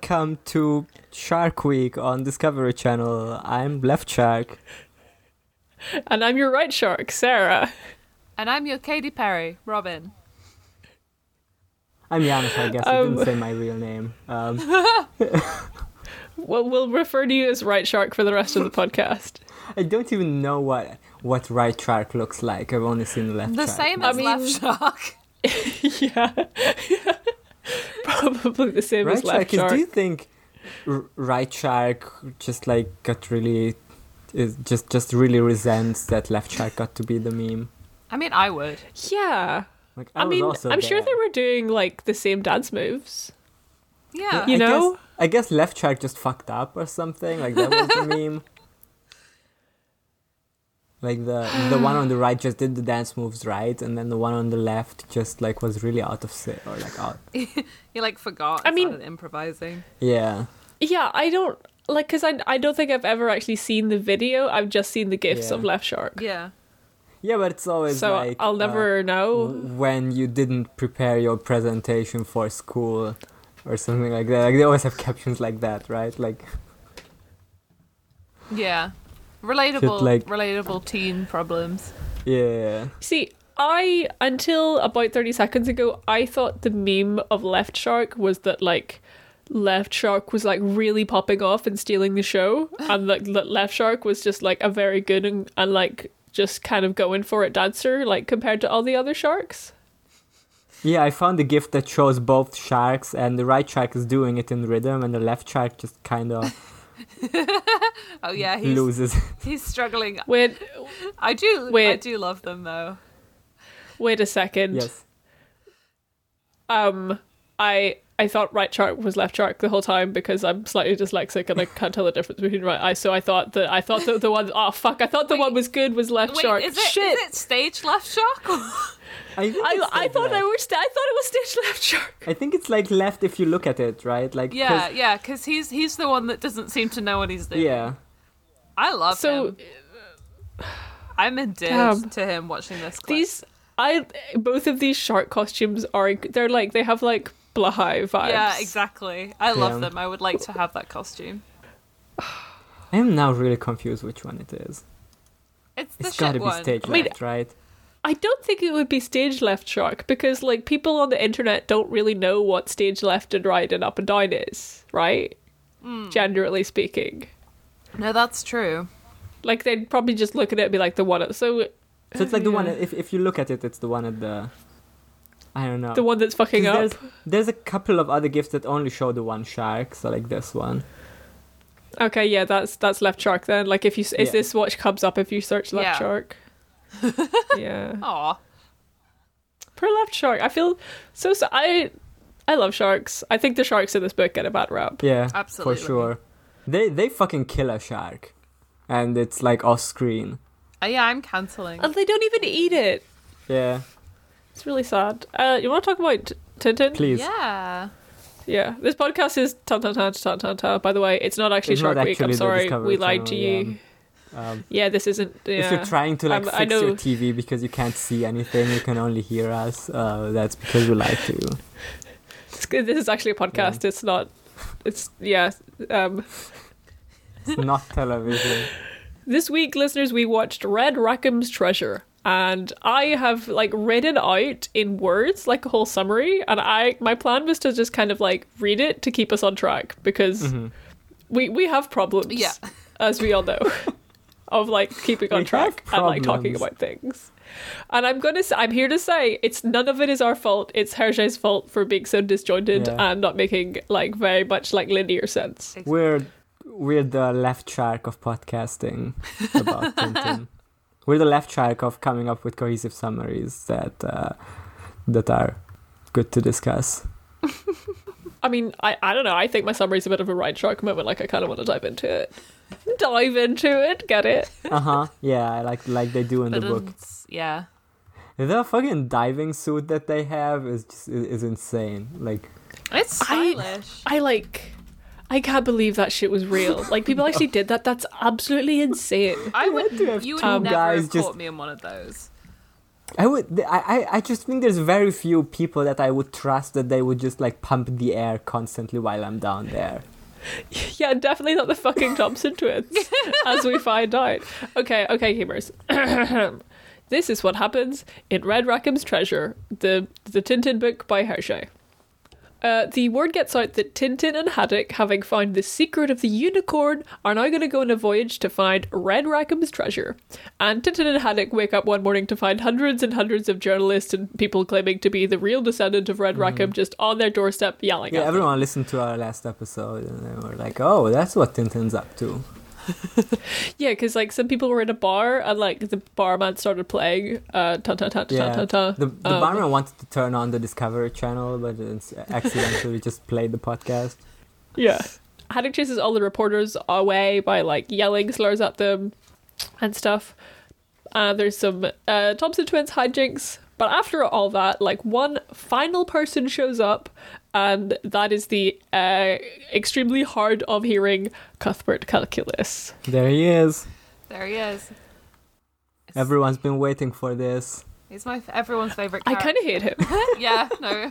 welcome to Shark Week on Discovery Channel. I'm Left Shark. And I'm your right shark, Sarah. And I'm your Katy Perry, Robin. I'm Janusz, I guess. I Um, didn't say my real name. Um, Well, we'll refer to you as right shark for the rest of the podcast. I don't even know what what right shark looks like. I've only seen the left The shark. same I as mean- Left Shark. yeah. Probably the same Right as left shark is. shark. Do you think r- right shark just like got really is just just really resents that left shark got to be the meme? I mean, I would. Yeah. Like I, I, mean, I'm sure they were doing like the same dance moves. Yeah. You I know? guess, I guess left shark just fucked up or something. Like that was the meme. Like the the one on the right just did the dance moves right, and then the one on the left just like was really out of sync or like out. He like forgot. I I mean- mean, improvising. Yeah, Yeah, I don't like because I I don't think I've ever actually seen the video. I've just seen the gifs Yeah. of Left Shark. Yeah. yeah, but it's always So like I'll uh, never know. when you didn't prepare your presentation for school or something like that. Like they always have captions like that, right? Like Yeah. Relatable, like- relatable teen problems. yeah, See, I until about 30 seconds ago, I thought the meme of Left Shark was that like Left Shark was like really popping off and stealing the show, and like that Left Shark was just like a very good and, and like just kind of going for it dancer, like compared to all the other sharks. yeah. I found a gift that shows both sharks, and the right shark is doing it in rhythm, and the left shark just kind of Oh yeah, he's loses. he's struggling. Wait, I do. I do love them though. wait a second. yes. Um, I I thought right shark was left shark the whole time because I'm slightly dyslexic and I can't tell the difference between right eye. So I thought that I thought that the one oh fuck I thought the Wait. one was good was left Wait, shark. is it is Shit. it stage Left Shark? I, I, I like thought I left. was I thought it was stage left shark. I think it's like left if you look at it, right? Like yeah, yeah, because he's he's the one that doesn't seem to know what he's doing. yeah. I love So him. I'm endeared Damn. to him watching this. Clip. these I both of these shark costumes are they're like they have like Blåhaj vibes. Yeah, exactly. I love them. I would like to have that costume. I am now really confused which one it is. It's the It's got to shit be one. stage I mean- left, right? I don't think it would be stage left shark because like people on the internet don't really know what stage left and right and up and down is, right? Hmm. Generally speaking. No, that's true. Like they'd probably just look at it and be like the one at so So it's like the one. If if you look at it, it's the one at the. I don't know. the one that's fucking up. There's, there's a couple of other gifts that only show the one shark, so like this one. Okay, yeah, that's that's left shark then. Like if you s is Yeah. this what comes up if you search left Yeah. shark? yeah. Aw. Poor left shark. I feel so, so I I love sharks. I think the sharks in this book get a bad rap. Yeah, Absolutely. for sure. They they fucking kill a shark, and it's like off screen. Uh, yeah, I'm cancelling. And they don't even eat it. Yeah, It's really sad. Uh, you want to talk about T- Tintin? please. Yeah. Yeah. This podcast is tan tan tan tan tan tan. By the way, it's not actually It's not Shark Week. I'm sorry, Discovery we lied to Channel, you. Um, Yeah, this isn't. Yeah. If you're trying to like Um, I fix your TV because you can't see anything, you can only hear us. Uh, that's because we lied to you. It's good- This is actually a podcast. It's not. It's yeah. Um, It's not television. This week, listeners, we watched Red Rackham's Treasure, and I have like read it out in words, like a whole summary. And I, my plan was to just kind of like read it to keep us on track because Mm-hmm. we we have problems, Yeah. as we all know, of like keeping on We track and like talking about things. And I'm gonna, say, I'm here to say, it's none of it is our fault. It's Hergé's fault for being so disjointed Yeah. and not making like very much like linear sense. We're we're the left shark of podcasting about Tintin. We're the left shark of coming up with cohesive summaries that uh, that are good to discuss. I mean, I, I don't know. I think my summary's a bit of a right shark moment. Like, I kind of want to dive into it. dive into it. Get it? Uh huh. yeah, I like like they do in the But book. yeah. The fucking diving suit that they have is just is, is insane. Like It's I- stylish. I like. I can't believe that shit was real. Like, people actually did that. That's absolutely insane. I, would. to have You would two never guys have just- caught me in one of those. I would. I, I I just think there's very few people that I would trust that they would just like pump the air constantly while I'm down there. Yeah, definitely not the fucking Thompson twins, as we find out. Okay, okay, gamers. this is what happens in Red Rackham's Treasure, the the Tintin book by Hergé. Uh, the word gets out that Tintin and Haddock, having found the secret of the unicorn, are now going to go on a voyage to find Red Rackham's treasure. And Tintin and Haddock wake up one morning to find hundreds and hundreds of journalists and people claiming to be the real descendant of Red Rackham just on their doorstep yelling Yeah, everyone listened to our last episode and they were like, "Oh, that's what Tintin's up to." Yeah, because like some people were in a bar and like the barman started playing uh ta ta ta ta ta ta. The the Um, barman wanted to turn on the Discovery Channel, but it's accidentally just played the podcast. Yeah. Haddock chases all the reporters away by like yelling slurs at them and stuff. Uh, there's some uh, Thompson twins hijinks, but after all that, like one final person shows up, and that is the uh, extremely hard of hearing Cuthbert Calculus. There he is. There he is. It's- Everyone's been waiting for this. He's my everyone's favorite. I kind of hate him. yeah. No.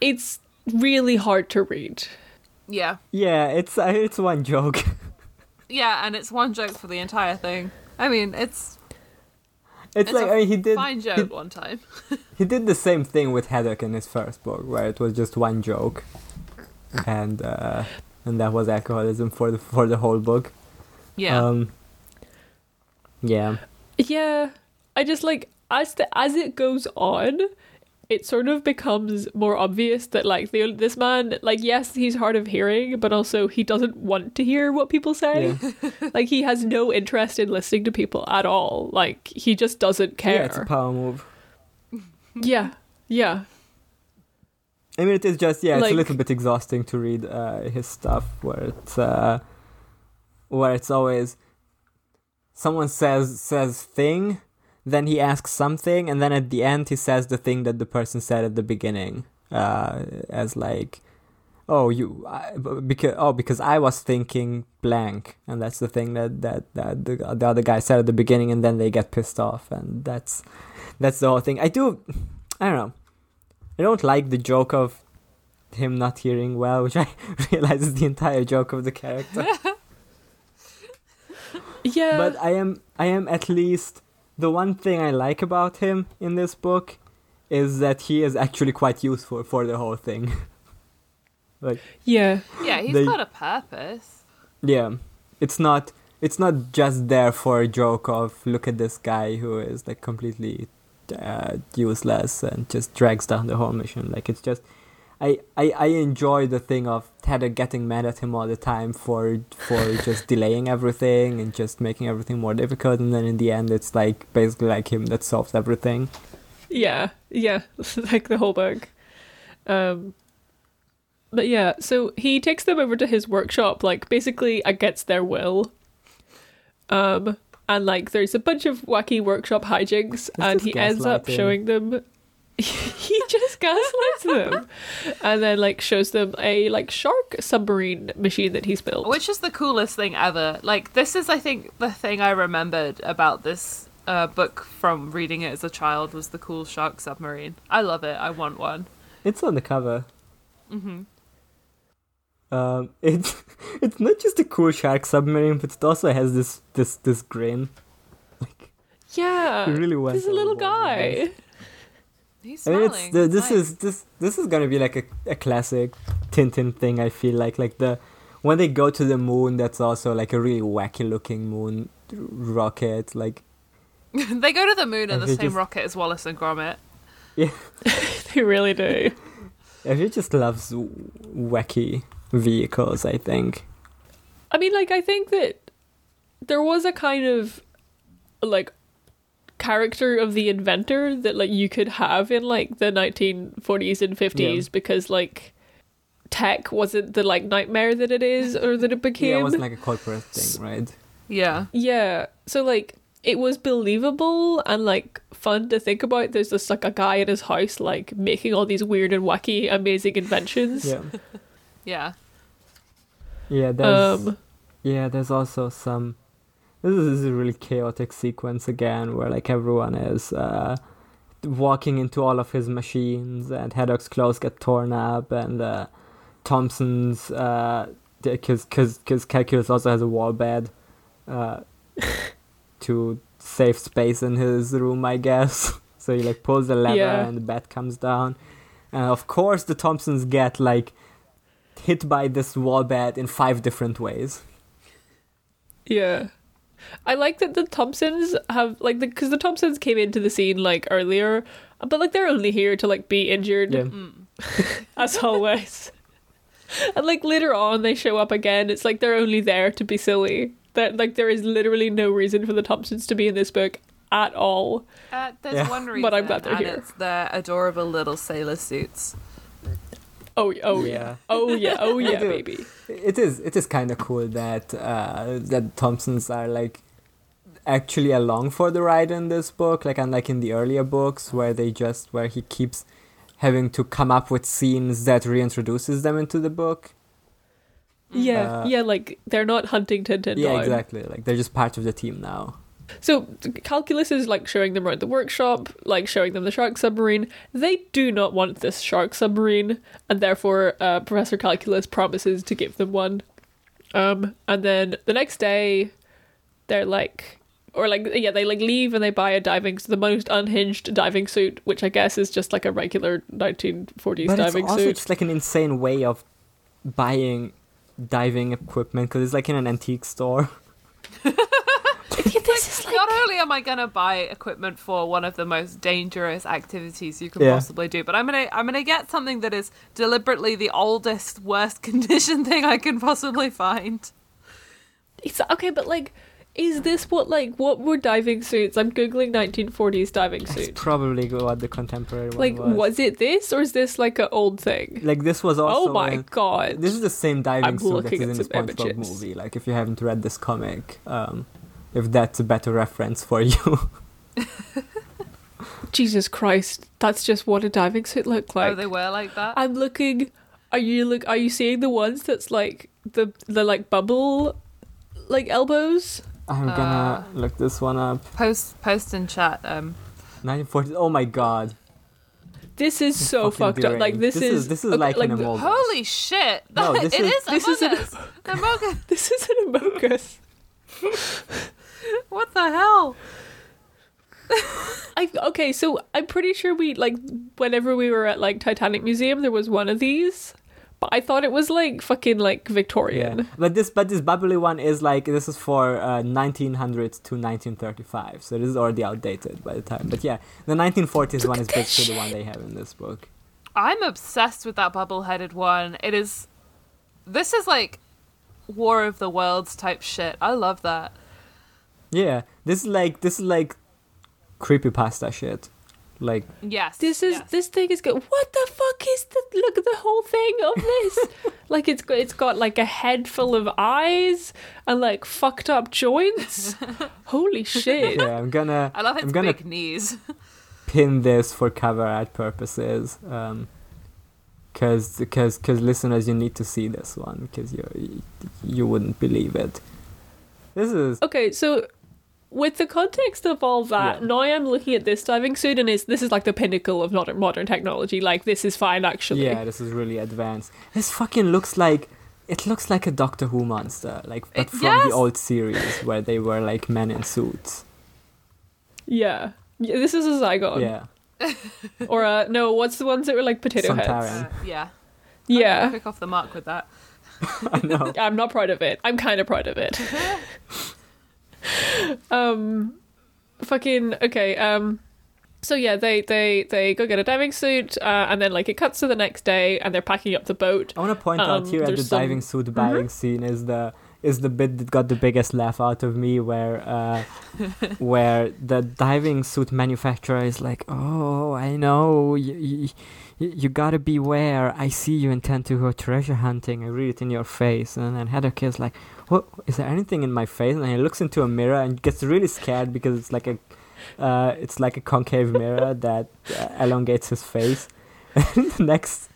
it's really hard to read. Yeah. Yeah, it's uh, it's one joke. Yeah, and it's one joke for the entire thing. I mean, it's It's, It's like I mean, he did fine joke one time. he did the same thing with Haddock in his first book, where it was just one joke, and uh, and that was alcoholism for the for the whole book. Yeah. Um, yeah. Yeah, I just like as the as it goes on, it sort of becomes more obvious that like the this man like yes he's hard of hearing, but also he doesn't want to hear what people say. Yeah. like he has no interest in listening to people at all. Like he just doesn't care. Yeah, it's a power move. Yeah, yeah, I mean, it is just yeah, it's a little bit exhausting to read uh, his stuff where it's uh, where it's always someone says says thing, then he asks something, and then at the end he says the thing that the person said at the beginning, uh, as like, oh you because oh because I was thinking blank, and that's the thing that that that the, the other guy said at the beginning, and then they get pissed off, and that's that's the whole thing. I do, I don't know. I don't like the joke of him not hearing well, which I realize is the entire joke of the character. yeah. but I am I am at least the one thing I like about him in this book is that he is actually quite useful for the whole thing. like yeah, yeah, he's they- got a purpose. yeah, it's not it's not just there for a joke of look at this guy who is like completely uh, useless and just drags down the whole mission. Like it's just I, I, I enjoy the thing of Haddock getting mad at him all the time for for just delaying everything and just making everything more difficult and then in the end it's like basically like him that solves everything. Yeah, yeah, like the whole book. Um, but yeah, so he takes them over to his workshop, like basically against their will. Um, and like there's a bunch of wacky workshop hijinks, and he ends up showing them. he just gaslights them, and then like shows them a like shark submarine machine that he's built. Which is the coolest thing ever. Like, this is, I think, the thing I remembered about this uh, book from reading it as a child was the cool shark submarine. I love it. I want one. It's on the cover. Mm-hmm. Um, it's it's not just a cool shark submarine, but it also has this this this grin. Like yeah, he really went. he's a little overboard with this. guy. He's I mean, it's the, It's this nice. is this this is gonna be like a, a classic Tintin thing. I feel like like the when they go to the moon, that's also like a really wacky looking moon rocket. Like they go to the moon in the same just- rocket as Wallace and Gromit. Yeah, They really do. If he just loves wacky vehicles. I think. I mean, like, I think that there was a kind of like character of the inventor that like you could have in like the 1940s and 50s Yeah. because like tech wasn't the like nightmare that it is or that it became. Yeah, it wasn't like a corporate thing, right? Yeah. Yeah. So like it was believable and like fun to think about. There's just like a guy in his house like making all these weird and wacky amazing inventions. Yeah, Yeah. yeah. There's Um yeah. There's also some this is a really chaotic sequence again, where like everyone is uh, walking into all of his machines, and Haddock's clothes get torn up, and uh, Thompson's because because because Calculus also has a wall bed uh, to save space in his room, I guess. so he like pulls the lever Yeah. and the bed comes down. And of course, the Thompsons get like hit by this wall bed in five different ways. Yeah. I like that the Thompsons have like the because the Thompsons came into the scene like earlier, but like they're only here to like be injured Yeah. as always. and like later on they show up again. It's like they're only there to be silly. That like there is literally no reason for the Thompsons to be in this book at all. Uh, there's Yeah. one reason, But I'm glad they're and here. it's their adorable little sailor suits. Oh oh yeah. Oh yeah. Oh yeah, baby. It is it is kind of cool that uh, that Thompsons are like actually along for the ride in this book, like unlike in the earlier books where they just where he keeps having to come up with scenes that reintroduces them into the book. Yeah, Uh, yeah. Like they're not hunting Tintin yeah, down. exactly. Like they're just part of the team now. So calculus is like showing them around the workshop, like showing them the shark submarine. They do not want this shark submarine, and therefore uh, Professor Calculus promises to give them one. Um, and then the next day, they're like, or like yeah, they like leave and they buy a diving, the most unhinged diving suit, which I guess is just like a regular 1940s But it's diving also suit. just like an insane way of buying diving equipment because it's like in an antique store. this is Not only am I gonna buy equipment for one of the most dangerous activities you can Yeah. possibly do, but I'm gonna I'm gonna get something that is deliberately the oldest, worst condition thing I can possibly find. It's okay, but like, is this what like what were diving suits? I'm googling 1940s diving suits. It's suit. probably what the contemporary one Like, was. was it this or is this like an old thing? Like this was also. oh my in- god! This is the same diving I'm suit that looking in at the SpongeBob images. movie. Like if you haven't read this comic, um, if that's a better reference for you. Jesus Christ, that's just what a diving suit looked like. oh, they were like that. I'm looking. Are you look? Are you seeing the ones that's like the the like bubble, like elbows? I'm Uh. gonna look this one up. Post post in chat. Um, 1940. Oh my god. This is so fucking fucked up. Like this. This is- this is like an the- holy shit! No, this it is- is This is an- Us. Among This is an Amogus. What the hell? I okay, so I'm pretty sure we like whenever we were at like Titanic Museum, there was one of these, but I thought it was like fucking like Victorian. Yeah, but this but this bubbly one is like this is for uh, 1900 to 1935, so this is already outdated by the time. But yeah, the 1940s one is at this basically the one they have in this book. I'm obsessed with that bubble-headed one. It is. This is like War of the Worlds type shit. I love that. Yeah, this is like this is like creepypasta shit. Like Yes. This is yes. this thing is good. What the fuck is the look at the whole thing of this? like it's got it's got like a head full of eyes and like fucked up joints. Holy shit! yeah, I'm gonna I love its I'm gonna big knees. pin this for cover art purposes. Um, cause, cause, cause listeners, you need to see this one because you you wouldn't believe it. This is Okay, so with the context of all that, Yeah. now I'm looking at this diving suit and it's this is like the pinnacle of modern modern technology. Like this is fine actually. yeah, this is really advanced. This fucking looks like it looks like a Doctor Who monster, like but from yes! the old series where they were like men in suits. Yeah. Yeah, this is a Zygon. Yeah, Or uh no, what's the ones that were like potato Sontaran. heads? Uh, yeah. Yeah. Quick off the mark with that. I know. I'm not proud of it. I'm kind of proud of it. um, fucking okay. Um, so yeah, they they they go get a diving suit, uh, and then like it cuts to the next day, and they're packing up the boat. I want to point out Um, here at the some- diving suit buying scene is the is the bit that got the biggest laugh out of me, where uh, where the diving suit manufacturer is like, "Oh, I know you, you, you gotta beware. I see you intend to go treasure hunting. I read it in your face." And then Haddock is like, "What? Is there anything in my face?" And he looks into a mirror and gets really scared because it's like a uh, it's like a concave mirror that uh, elongates his face. And the next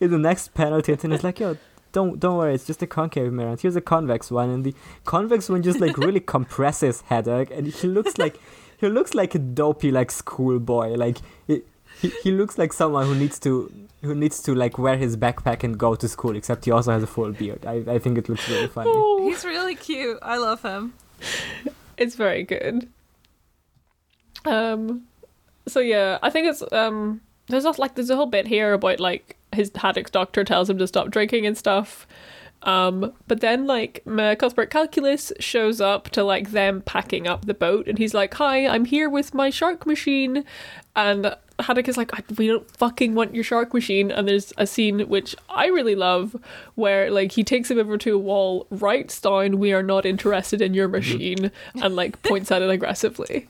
in the next panel, Tintin is like, "Yo, don't don't worry, it's just a concave mirror. And here's a convex one, and the convex one just like really compresses Haddock, and he looks like he looks like a dopey like schoolboy. Like he, he he looks like someone who needs to who needs to like wear his backpack and go to school. Except he also has a full beard. I I think it looks really funny. Oh, He's really cute. I love him. it's very good. Um, so yeah, I think it's um. There's also like there's a whole bit here about like his Haddock's doctor tells him to stop drinking and stuff. Um, but then like Cuthbert Calculus shows up to like them packing up the boat, and he's like, "Hi, I'm here with my shark machine," and Haddock is like, "I- "We don't fucking want your shark machine." And there's a scene which I really love where like he takes him over to a wall, writes down, "We are not interested in your machine," and like points at it aggressively.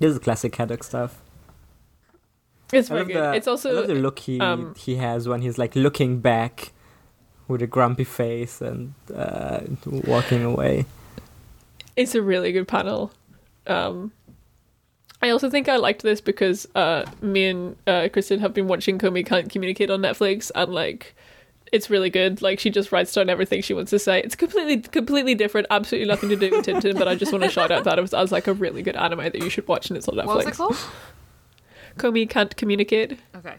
This is classic Haddock stuff. It's very good. the, it's also I love the look he um, he has when he's like looking back with a grumpy face and uh, walking away. it's a really good panel. Um, I also think I liked this because uh, me and uh, Kristen have been watching Komi Can't Communicate on Netflix, and like, it's really good. Like, she just writes down everything she wants to say. It's completely, completely different. Absolutely nothing to do with Tintin, but I just want to shout out that it was as like a really good anime that you should watch, and it's on Netflix. What was it called? Komi Can't Communicate. Okay.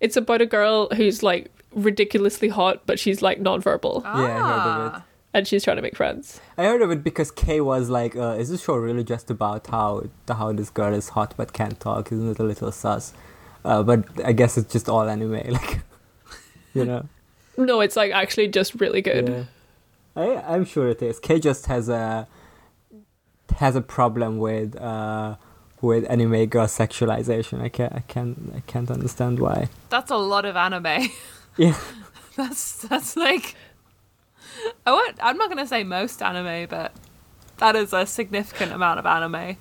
It's about a girl who's like ridiculously hot, but she's like nonverbal, Yeah, I heard of it. Ah. and she's trying to make friends. I heard of it because Kay was like, uh, "Is this show really just about how how this girl is hot but can't talk? Isn't it a little sus?" Uh, but I guess it's just all anime, like you know. No, it's like actually just really good. Yeah. I I'm sure it is. Kay just has a has a problem with uh with anime girl sexualization. I can't I can't I can't understand why. That's a lot of anime. Yeah. that's that's like I won't, I'm not gonna say most anime, but that is a significant amount of anime.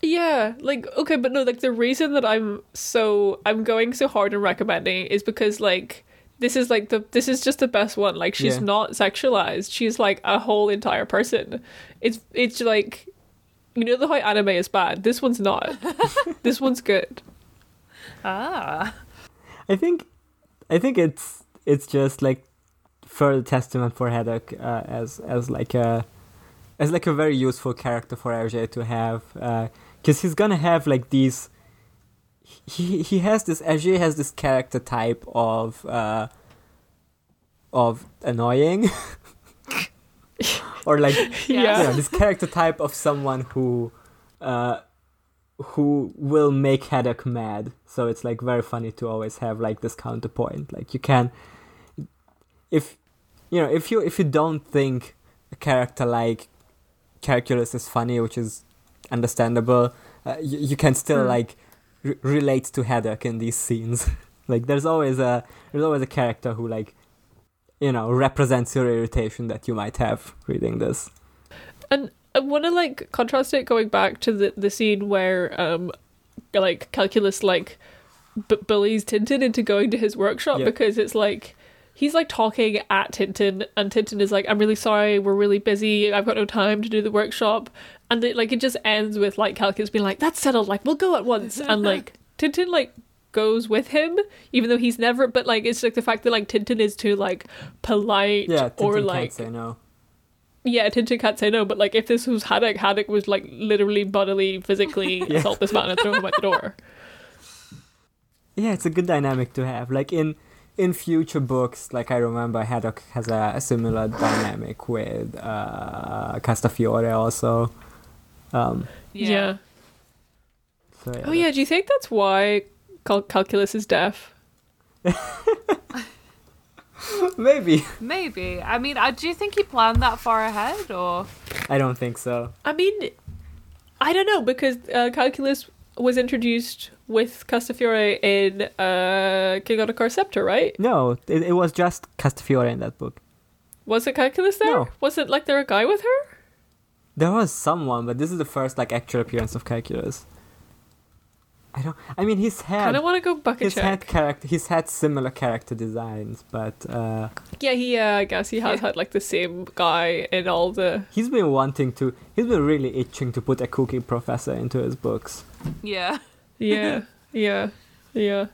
Yeah, like okay, but no, like the reason that I'm so I'm going so hard in recommending is because like this is like the this is just the best one. Like she's Yeah. not sexualized. She's like a whole entire person. It's it's like you know the whole anime is bad. This one's not. this one's good. Ah. I think, I think it's it's just like further testament for Haddock uh, as as like a as like a very useful character for Hergé to have because he's gonna have like these. He he has this Hergé has this character type of uh, of annoying or like Yeah. you know, this character type of someone who uh, who will make Haddock mad. So it's like very funny to always have like this counterpoint. Like you can if you know, if you if you don't think a character like Calculus is funny, which is understandable, uh, you, you can still Hmm. like r- relate to Haddock in these scenes. like there's always a there's always a character who like you know represents your irritation that you might have reading this. And I want to like contrast it going back to the the scene where um like calculus like b- bullies Tintin into going to his workshop Yeah. because it's like he's like talking at Tintin and Tintin is like I'm really sorry we're really busy I've got no time to do the workshop and it, like it just ends with like calculus being like that's settled like we'll go at once and like Tintin like goes with him even though he's never but like it's like the fact that like Tintin is too like polite Yeah, or Tintin like can't say no. yeah, Tintin can't say no, but like if this was Haddock, Haddock was like literally bodily, physically Yeah. assault this man and throw him out the door. Yeah, it's a good dynamic to have. Like in in future books, like I remember Haddock has a, a similar dynamic with uh, Castafiore also. Um, Yeah. so yeah, Oh yeah, do you think that's why Cal- Calculus is deaf? maybe. Maybe. I mean, do you think he planned that far ahead, or I don't think so. I mean, I don't know because uh, Calculus was introduced with Castafiore in uh, King Ottokar's Scepter, right? No, it, it was just Castafiore in that book. Was it Calculus there? No. Was it like there a guy with her? There was someone, but this is the first like actual appearance of Calculus. I don't. I mean, he's Kind of want to go bucket he's had check. character. He's had similar character designs, but uh, Yeah, he. Uh, I guess he has had like the same guy in all the. he's been wanting to. He's been really itching to put a cookie professor into his books. yeah? Yeah, yeah, yeah.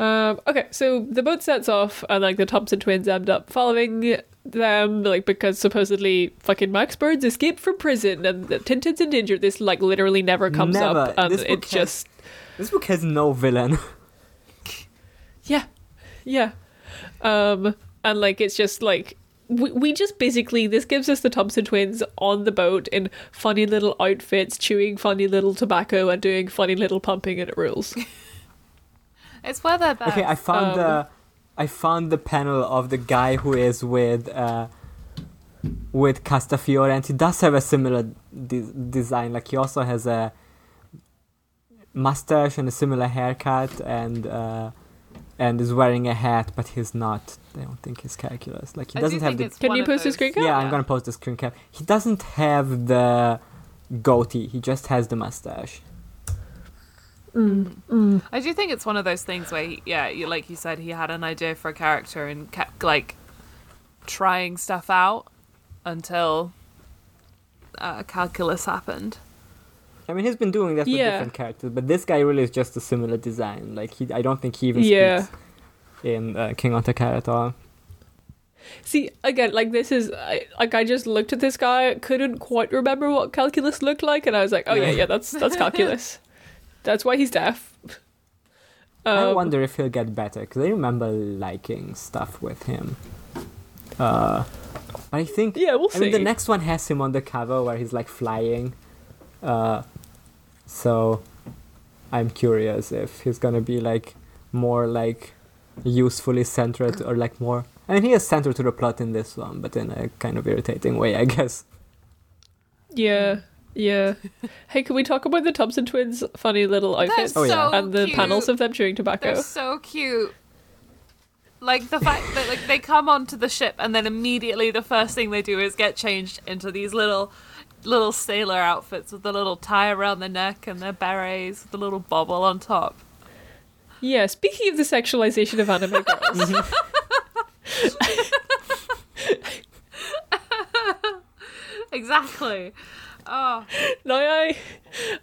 Um, okay, so the boat sets off, and like the Thompson twins end up following them, like because supposedly fucking Max Bird's escaped from prison, and the Tintin's in danger. This like literally never comes Never. up, and This it's just This book has no villain. yeah, yeah, um, and like it's just like. We, we just basically this gives us the Thompson twins on the boat in funny little outfits, chewing funny little tobacco and doing funny little pumping, and it rules. It's where they're best. Okay, I found Um, the I found the panel of the guy who is with uh, with Castafiore, and he does have a similar de- design. Like he also has a mustache and a similar haircut, and uh, and is wearing a hat, but he's not. I don't think he's calculus. Like he I doesn't have the. it's Can one you of post a those- screen cap? Yeah, I'm gonna post the screen cap. He doesn't have the goatee. He just has the mustache. I do think it's one of those things where, he, yeah, you, like you said, he had an idea for a character and kept like trying stuff out until uh, calculus happened. I mean, he's been doing that with Yeah. different characters, but this guy really is just a similar design. Like he, I don't think he even Yeah. speaks in uh, King Ottokar at all. See, again, like this is I, like I just looked at this guy, couldn't quite remember what calculus looked like, and I was like, oh yeah, Yeah. that's that's calculus. that's why he's deaf. I Um, wonder if he'll get better because I remember liking stuff with him. Uh, I think. Yeah, we'll I mean, the next one has him on the cover where he's like flying. Uh, so I'm curious if he's gonna be like more like usefully centered or like more. I mean, he is centered to the plot in this one, but in a kind of irritating way, I guess. Yeah, yeah. hey, can we talk about the Thompson twins' funny little outfits Oh, yeah. so and the cute. panels of them chewing tobacco? They're so cute. Like the fact that like they come onto the ship and then immediately the first thing they do is get changed into these little little sailor outfits with the little tie around the neck and their berets with the little bobble on top. Yeah. Speaking of the sexualization of anime girls, Exactly. Oh, now I,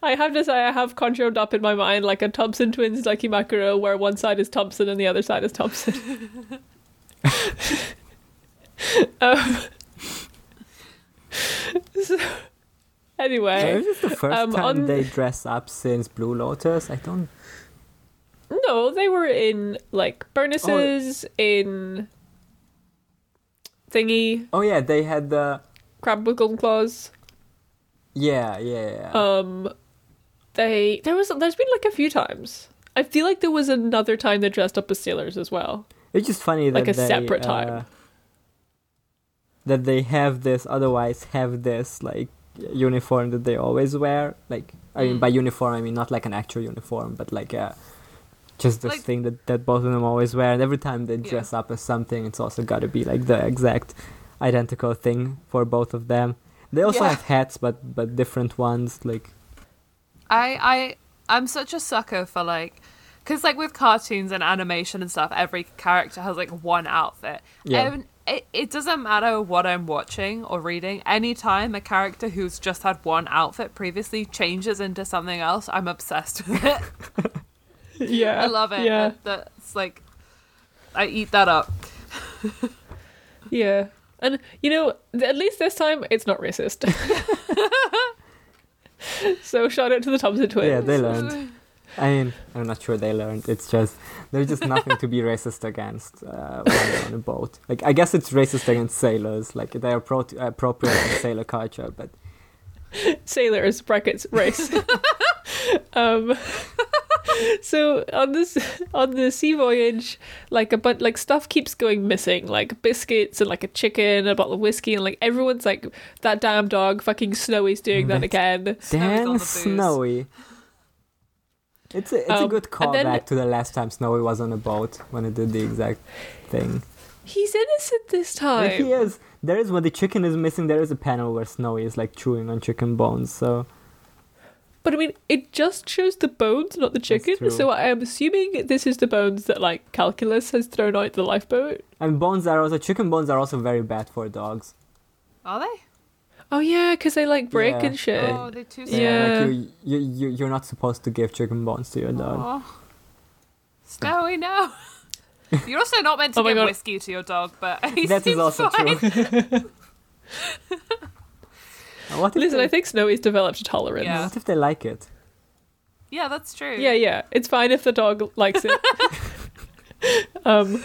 I have to say I have conjured up in my mind like a Thompson twins Dakimakura where one side is Thompson and the other side is Thompson. um, so, anyway, Is this the first um, time on- they dress up since Blue Lotus? I don't. no, they were in like Burnesses, in Thingy, Oh yeah, they had the. Crab with Golden Claws. Yeah, yeah, yeah. Um, they there was there's been like a few times. I feel like there was another time they dressed up as sailors as well. it's just funny that like a they, separate uh, time. That they have this, otherwise have this like uniform that they always wear. Like I mean, Mm. by uniform I mean not like an actual uniform, but like uh just this Like- thing that that both of them always wear. And every time they Yeah. dress up as something, it's also got to be like the exact identical thing for both of them. They also Yeah. have hats, but but different ones. Like I I I'm such a sucker for like because like with cartoons and animation and stuff, every character has like one outfit. Yeah. And it, it doesn't matter what I'm watching or reading. Anytime a character who's just had one outfit previously changes into something else, I'm obsessed with it. Yeah, I love it. Yeah, And That's like I eat that up. yeah, and you know, at least this time it's not racist. so shout out to the Thompson twins. yeah, they learned. I mean, I'm not sure they learned. It's just there's just nothing to be racist against uh, when they're on a boat. Like I guess it's racist against sailors. Like they're pro- appropriating sailor culture, but sailors brackets race um so on this on the sea voyage like a but like stuff keeps going missing like biscuits and like a chicken a bottle of whiskey and like everyone's like that damn dog fucking snowy's doing that again Damn on Dan the booze. Snowy. It's a it's a Um, good and then- callback to the last time Snowy was on a boat when it did the exact thing. he's innocent this Like, time he is. There is when the chicken is missing. There is a panel where Snowy is like chewing on chicken bones. So but i mean it just shows the bones not the chicken so i am assuming this is the bones that like calculus has thrown out the lifeboat and bones are also chicken bones are also very bad for dogs. Are they? Oh yeah because they like break Yeah. and shit Oh, they're too Yeah. like you, you you you're not supposed to give chicken bones to your dog. Aw. Snowy, no. You're also not meant to Oh give God. whiskey to your dog, but he That is seems also fine. true. what if Listen, they, I think Snowy's developed a tolerance. Yeah. what if they like it? Yeah, that's true. Yeah, yeah. It's fine if the dog likes it. um,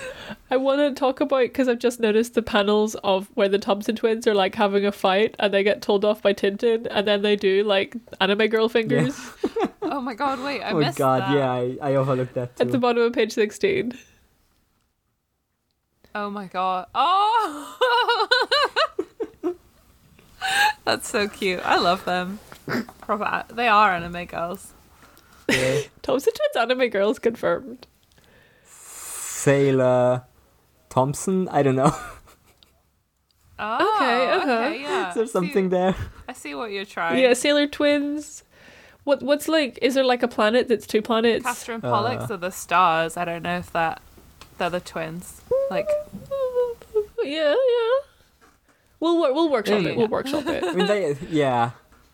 I want to talk about because I've just noticed the panels of where the Thompson twins are like having a fight and they get told off by Tintin and then they do like anime girl fingers Oh my god, wait, I missed it. oh missed god, that. yeah, I, I overlooked that too. at the bottom of page 16. Oh my god. Oh! That's so cute. I love them. Proper, they are anime girls. Yeah. Thompson twins anime girls confirmed. Sailor Thompson? I don't know. Oh, Okay, uh-huh. okay, yeah. Is there I see- something there? I see what you're trying. Yeah, Sailor Twins. What what's like? Is there like a planet that's two planets? Castor and Pollux Uh. are the stars. I don't know if that they're the twins. Like, Yeah, yeah. We'll wor- we'll workshop Yeah, it. We'll workshop it. I mean, they, yeah.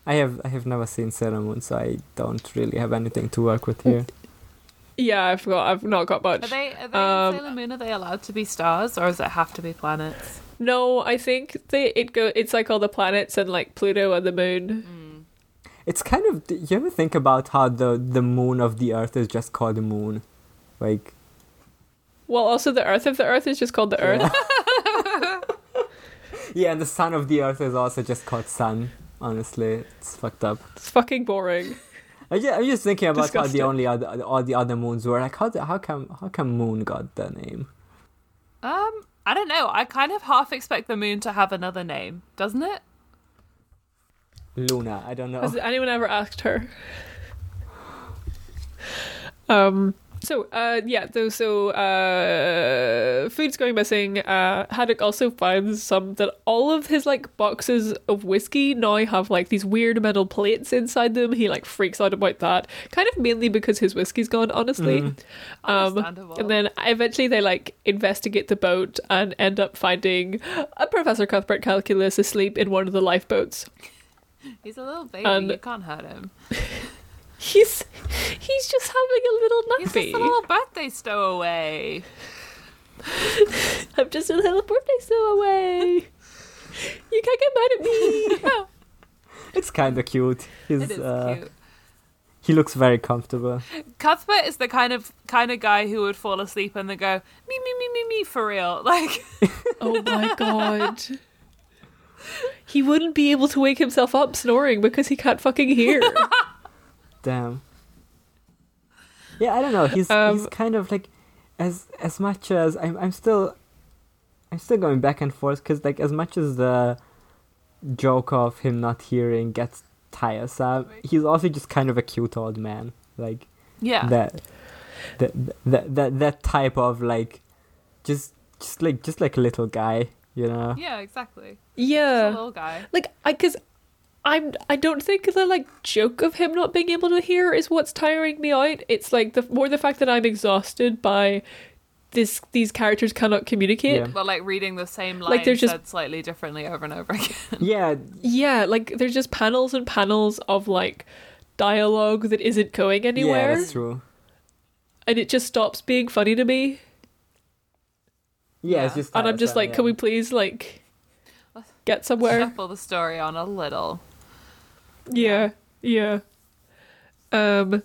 I have I have never seen Sailor Moon, so I don't really have anything to work with here. Yeah, I forgot. I've not got much. are they are they Um, in Sailor Moon? Are they allowed to be stars, or does it have to be planets? No, I think they it go. It's like all the planets and like Pluto and the moon. It's kind of. You ever think about how the the moon of the Earth is just called the moon? Like, Well, also the Earth of the Earth is just called the Earth. yeah. yeah, and the sun of the Earth is also just called sun. Honestly, it's fucked up. It's fucking boring. I just, I'm just thinking about how Disgusting. the only other all the other moons were like. How how come how come Moon got the name? Um, I don't know. I kind of half expect the moon to have another name, doesn't it? Luna. I don't know. Has anyone ever asked her? Um. So, uh, yeah. So, so, uh, food's going missing. Uh, Haddock also finds some that all of his like boxes of whiskey now have like these weird metal plates inside them. He like freaks out about that, kind of mainly because his whiskey's gone. Honestly. Um, Understandable. and then eventually they like investigate the boat and end up finding a Professor Cuthbert Calculus asleep in one of the lifeboats. He's a little baby. and- you can't hurt him. He's he's just having a little He's just a nappy. little birthday stowaway. I'm just a little birthday stowaway. You can't get mad at me. It's kind of cute. He's It is uh, cute. he looks very comfortable. Cuthbert is the kind of kind of guy who would fall asleep and then go me me me me me for real. Like oh my god. He wouldn't be able to wake himself up snoring because he can't fucking hear. Damn. Yeah, I don't know. He's he's Um, kind of like as as much as I'm I'm still I'm still going back and forth because like as much as the joke of him not hearing gets tiresome, he's also just kind of a cute old man. Like yeah. that, that that that that type of like just just like just like a little guy, you know. Yeah, exactly. He's a yeah. little guy. Like I cuz I'm I don't think the like joke of him not being able to hear is what's tiring me out. It's like the more the fact that I'm exhausted by this these characters cannot communicate. Yeah. But like reading the same line Like, they're just- said slightly differently over and over again. Yeah, Yeah, like there's just panels and panels of like dialogue that isn't going anywhere. yeah, anywhere that's true. and it just stops being funny to me. Yeah, it's Yeah. just And I'm just tiresome, like, yeah. can we please like get somewhere? Shuffle the story on a little. Yeah, yeah. Um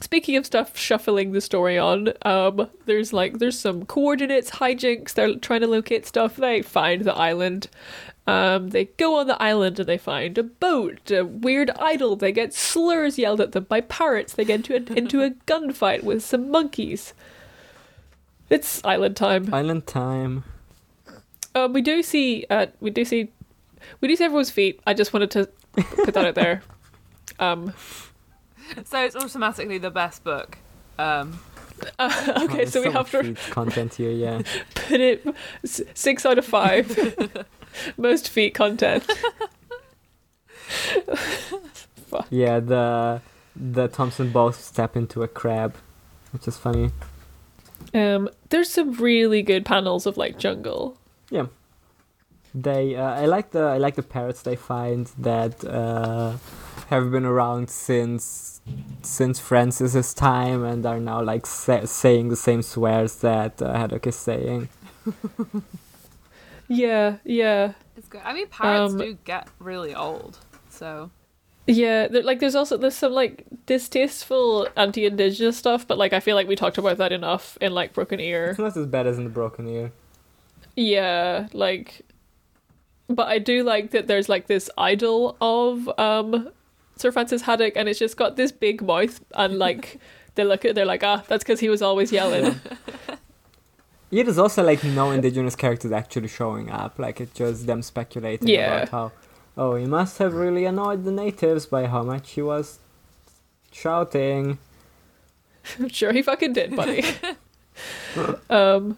speaking of stuff shuffling the story on, um there's like there's some coordinates hijinks, they're trying to locate stuff, they find the island. Um they go on the island and they find a boat, a weird idol, they get slurs yelled at them by parrots, they get into a, into a gunfight with some monkeys. It's island time. Island time. Um, we do see, uh, we do see, we do see everyone's feet. I just wanted to put that out there. Um, So it's automatically the best book. Um, uh, Oh, okay, there's so we have to feet content here. Yeah. put it six out of five. Most feet content. Yeah, the the Thompson both step into a crab, which is funny. Um, there's some really good panels of like jungle. They, uh, I like the I like the parrots they find that uh, have been around since since Francis's time and are now like sa- saying the same swears that uh, Haddock is saying. Yeah, yeah. It's good. I mean, pirates Um, do get really old, so Yeah, like there's also there's some like distasteful anti-indigenous stuff, but like I feel like we talked about that enough in like Broken Ear. It's not as bad as in the Broken Ear. Yeah, like but I do like that there's like this idol of um Sir Francis Haddock and it's just got this big mouth and like they look at it, they're like, ah, that's because he was always yelling. Yeah, there's also like no indigenous characters actually showing up. Like it's just them speculating Yeah. about how, oh, he must have really annoyed the natives by how much he was shouting. I'm sure he fucking did, buddy. um,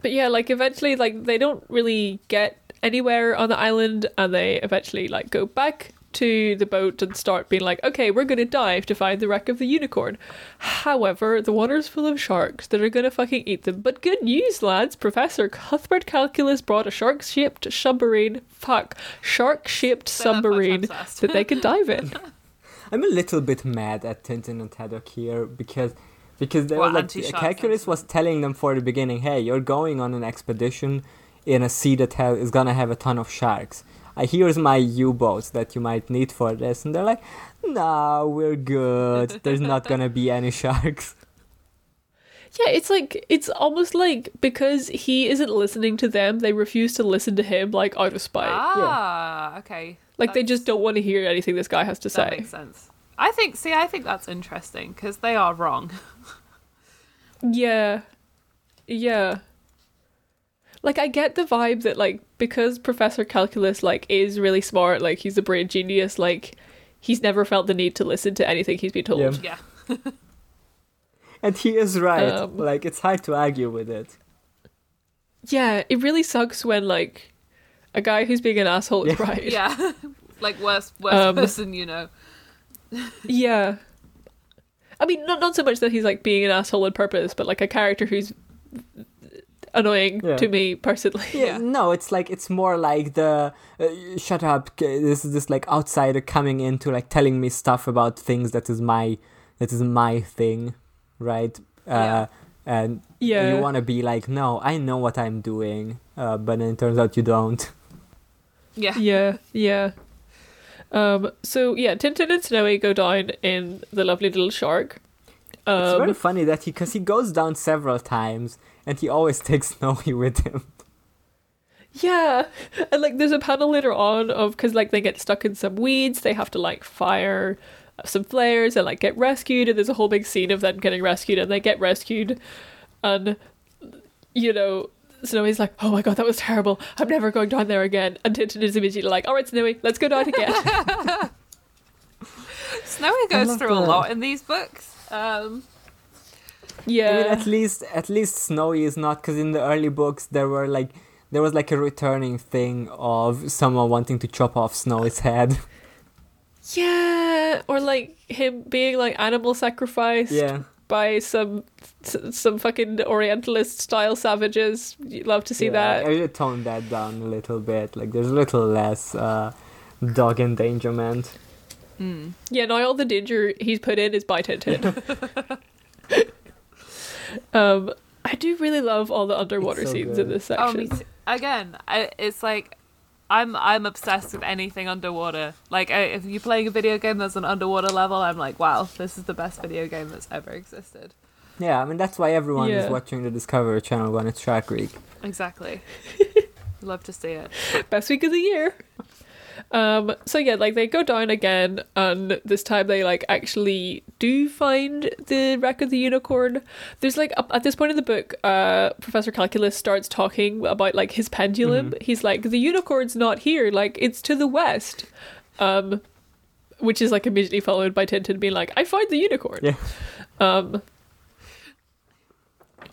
but yeah, like eventually, like they don't really get anywhere on the island, and they eventually like go back to the boat and start being like, okay, we're gonna dive to find the wreck of the unicorn. However, the water's full of sharks that are gonna fucking eat them. But good news, lads! Professor Cuthbert Calculus brought a shark-shaped submarine. Fuck, shark-shaped Say that submarine times that they can dive in. I'm a little bit mad at Tintin and Haddock here because because they What, were like Calculus was telling them for the beginning, hey, you're going on an expedition in a sea that ha- is gonna have a ton of sharks. Uh, here's my U-boats that you might need for this, and they're like, no, we're good. There's not gonna be any sharks. Yeah, it's like it's almost like because he isn't listening to them, they refuse to listen to him like out of spite. ah, okay. like they just don't want to hear anything this guy has to That say. makes sense. I think. See, I think that's interesting because they are wrong. Yeah. Yeah. Like I get the vibe that like because Professor Calculus like is really smart, like he's a brain genius, like he's never felt the need to listen to anything he's been told. Yeah. yeah. And he is right. Um, like it's hard to argue with it. Yeah, it really sucks when like a guy who's being an asshole is right. Yeah. like worst worst Um, person you know. Yeah. I mean, not not so much that he's like being an asshole on purpose, but like a character who's annoying Yeah. to me personally. Yeah, Yeah. no, it's like it's more like the uh, shut up. This is this like outsider coming into like telling me stuff about things that is my that is my thing, right? Yeah. Uh, and Yeah. you want to be like, no, I know what I'm doing, uh, but then it turns out you don't. Yeah. Yeah, yeah. Um. So yeah, Tintin and Snowy go down in the lovely little shark. it's very Um. funny that he because he goes down several times and he always takes Snowy with him. Yeah, and like there's a panel later on of because like they get stuck in some weeds, they have to like fire some flares and like get rescued, and there's a whole big scene of them getting rescued, and they get rescued, and you know. Snowy's like, oh my god, that was terrible. I'm never going down there again. And Tintin is immediately like, all right, Snowy, let's go down again. Snowy goes love through a lot in these books. Um, I mean, yeah, at least at least Snowy is not because in the early books there were like there was like a returning thing of someone wanting to chop off Snowy's head. yeah, or like him being like animal sacrificed yeah. by some some fucking Orientalist style savages. You love to see yeah, that. I should tone that down a little bit. Like there's a little less uh, dog endangerment. hmm. Yeah, now all the danger he's put in is by Tintin. um, I do really love all the underwater so scenes good. in this Oh, section. me. Again, I, it's like I'm I'm obsessed with anything underwater. Like I, if you're playing a video game that's an underwater level, I'm like, wow, this is the best video game that's ever existed. Yeah, I mean that's why everyone Yeah. is watching the Discovery Channel when it's Shark Week. Exactly. Love to see it. Best week of the year. Um, so yeah, like they go down again, and this time they like actually do find the wreck of the unicorn. There's like up- at this point in the book, uh, Professor Calculus starts talking about like his pendulum. He's like, the unicorn's not here, like it's to the west. Um, which is like immediately followed by Tintin being like, I find the unicorn. Yeah. Um,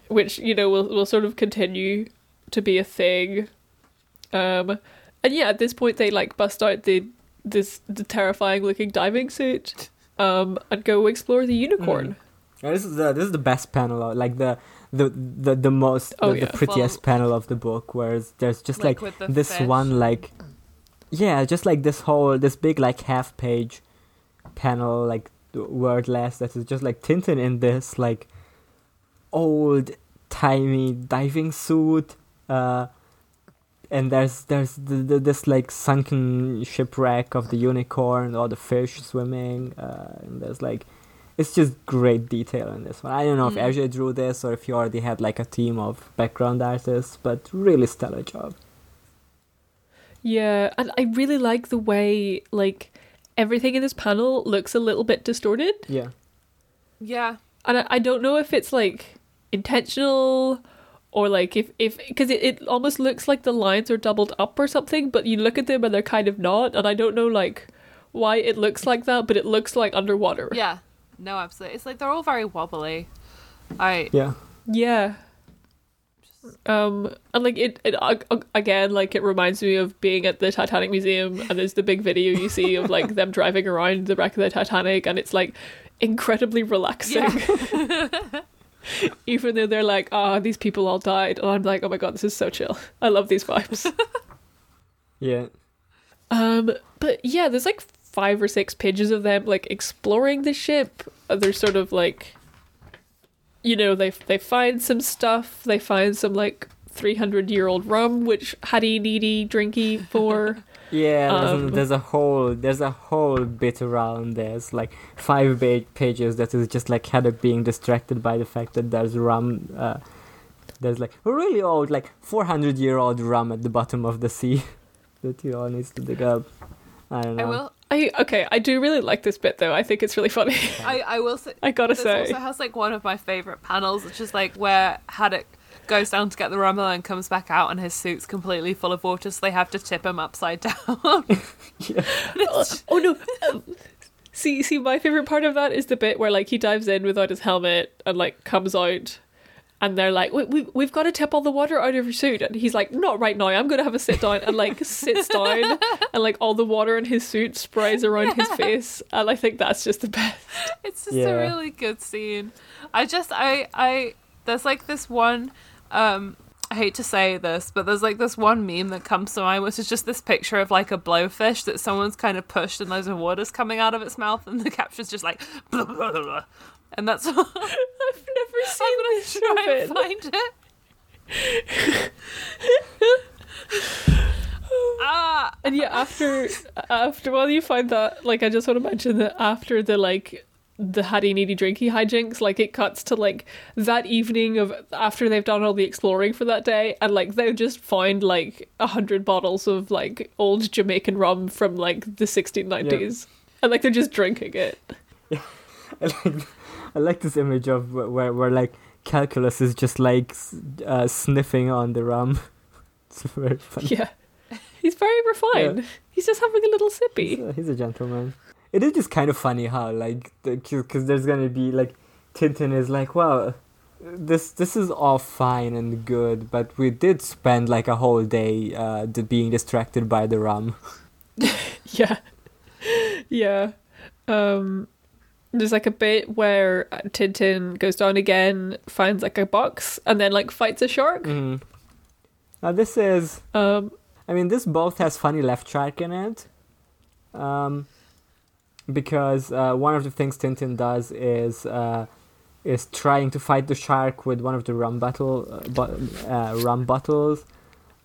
which you know will will sort of continue to be a thing. Um, and yeah, at this point they like bust out the this the terrifying looking diving suit, um, and go explore the unicorn. Yeah, this is the this is the best panel, of- like the the the, the most Oh, the, yeah. the prettiest panel of the book, where there's just like, with the this fish. one like yeah, just like this whole this big like half page panel like wordless that is just like Tintin in this like old timey diving suit uh and there's there's the, the, this like sunken shipwreck of the unicorn all the fish swimming uh and there's like it's just great detail in this one i don't know Mm. if Hergé drew this or if you already had like a team of background artists but really stellar job Yeah, and I really like the way like everything in this panel looks a little bit distorted. yeah Yeah. and I, I don't know if it's like intentional or like if if because it, it almost looks like the lines are doubled up or something but you look at them and they're kind of not and i don't know like why it looks like that but it looks like underwater Yeah. No, absolutely. It's like they're all very wobbly. I yeah yeah um and like it, it uh, again like it reminds me of being at the titanic museum and there's the big video you see of like them driving around the wreck of the titanic and it's like incredibly relaxing even though they're like ah these people all died and i'm like oh my god this is so chill. I love these vibes. Yeah. Um but yeah there's like five or six pages of them like exploring the ship. Uh, they're sort of like you know they they find some stuff. They find some like 300 year old rum which haddy needy drinky for Yeah, there's, Um, there's a whole there's a whole bit around this, like five ba- pages that is just like Heather being distracted by the fact that there's rum. Uh, there's like a really old, like 400 year old rum at the bottom of the sea that he all needs to dig up. I don't know. I will i okay i do really like this bit though i think it's really funny I, I will say i gotta this say also has like one of my favourite panels, which is like where Haddock goes down to get the rum and comes back out and his suit's completely full of water, so they have to tip him upside down. oh no um, see see my favorite part of that is the bit where like he dives in without his helmet and like comes out and they're like we, we, we've got to tip all the water out of your suit and he's like not right now i'm gonna have a sit down and like sits down and like all the water in his suit sprays around his face and i think that's just the best It's just Yeah. a really good scene. I just I I there's like this one um I hate to say this, but there's like this one meme that comes to mind, which is just this picture of like a blowfish that someone's kind of pushed and loads of water's coming out of its mouth, and the caption's just like, blah, blah, blah, blah. and that's all. i've never seen I'm gonna this try and find it. ah, And yeah, after after while you find that, like I just want to mention that after the like the Hattie Needy Drinky hijinks, like it cuts to like that evening of after they've done all the exploring for that day, and like they've just found like a hundred bottles of like old Jamaican rum from like the sixteen nineties, and like they're just drinking it. I like I like this image of where where like calculus is just like s- uh, sniffing on the rum. it's very funny. Yeah, he's very refined. He's just having a little He's sippy. a, he's a gentleman. It is just kind of funny how like because there's gonna be like Tintin is like well this this is all fine and good but we did spend like a whole day uh d- being distracted by the rum. Yeah, yeah. Um, there's like a bit where uh, Tintin goes down again, finds like a box, and then like fights a shark. Mhm. Now this is Um, I mean, this both has funny left shark in it. Um, because uh, one of the things Tintin does is uh, is trying to fight the shark with one of the rum bottle uh, bu- uh, rum bottles.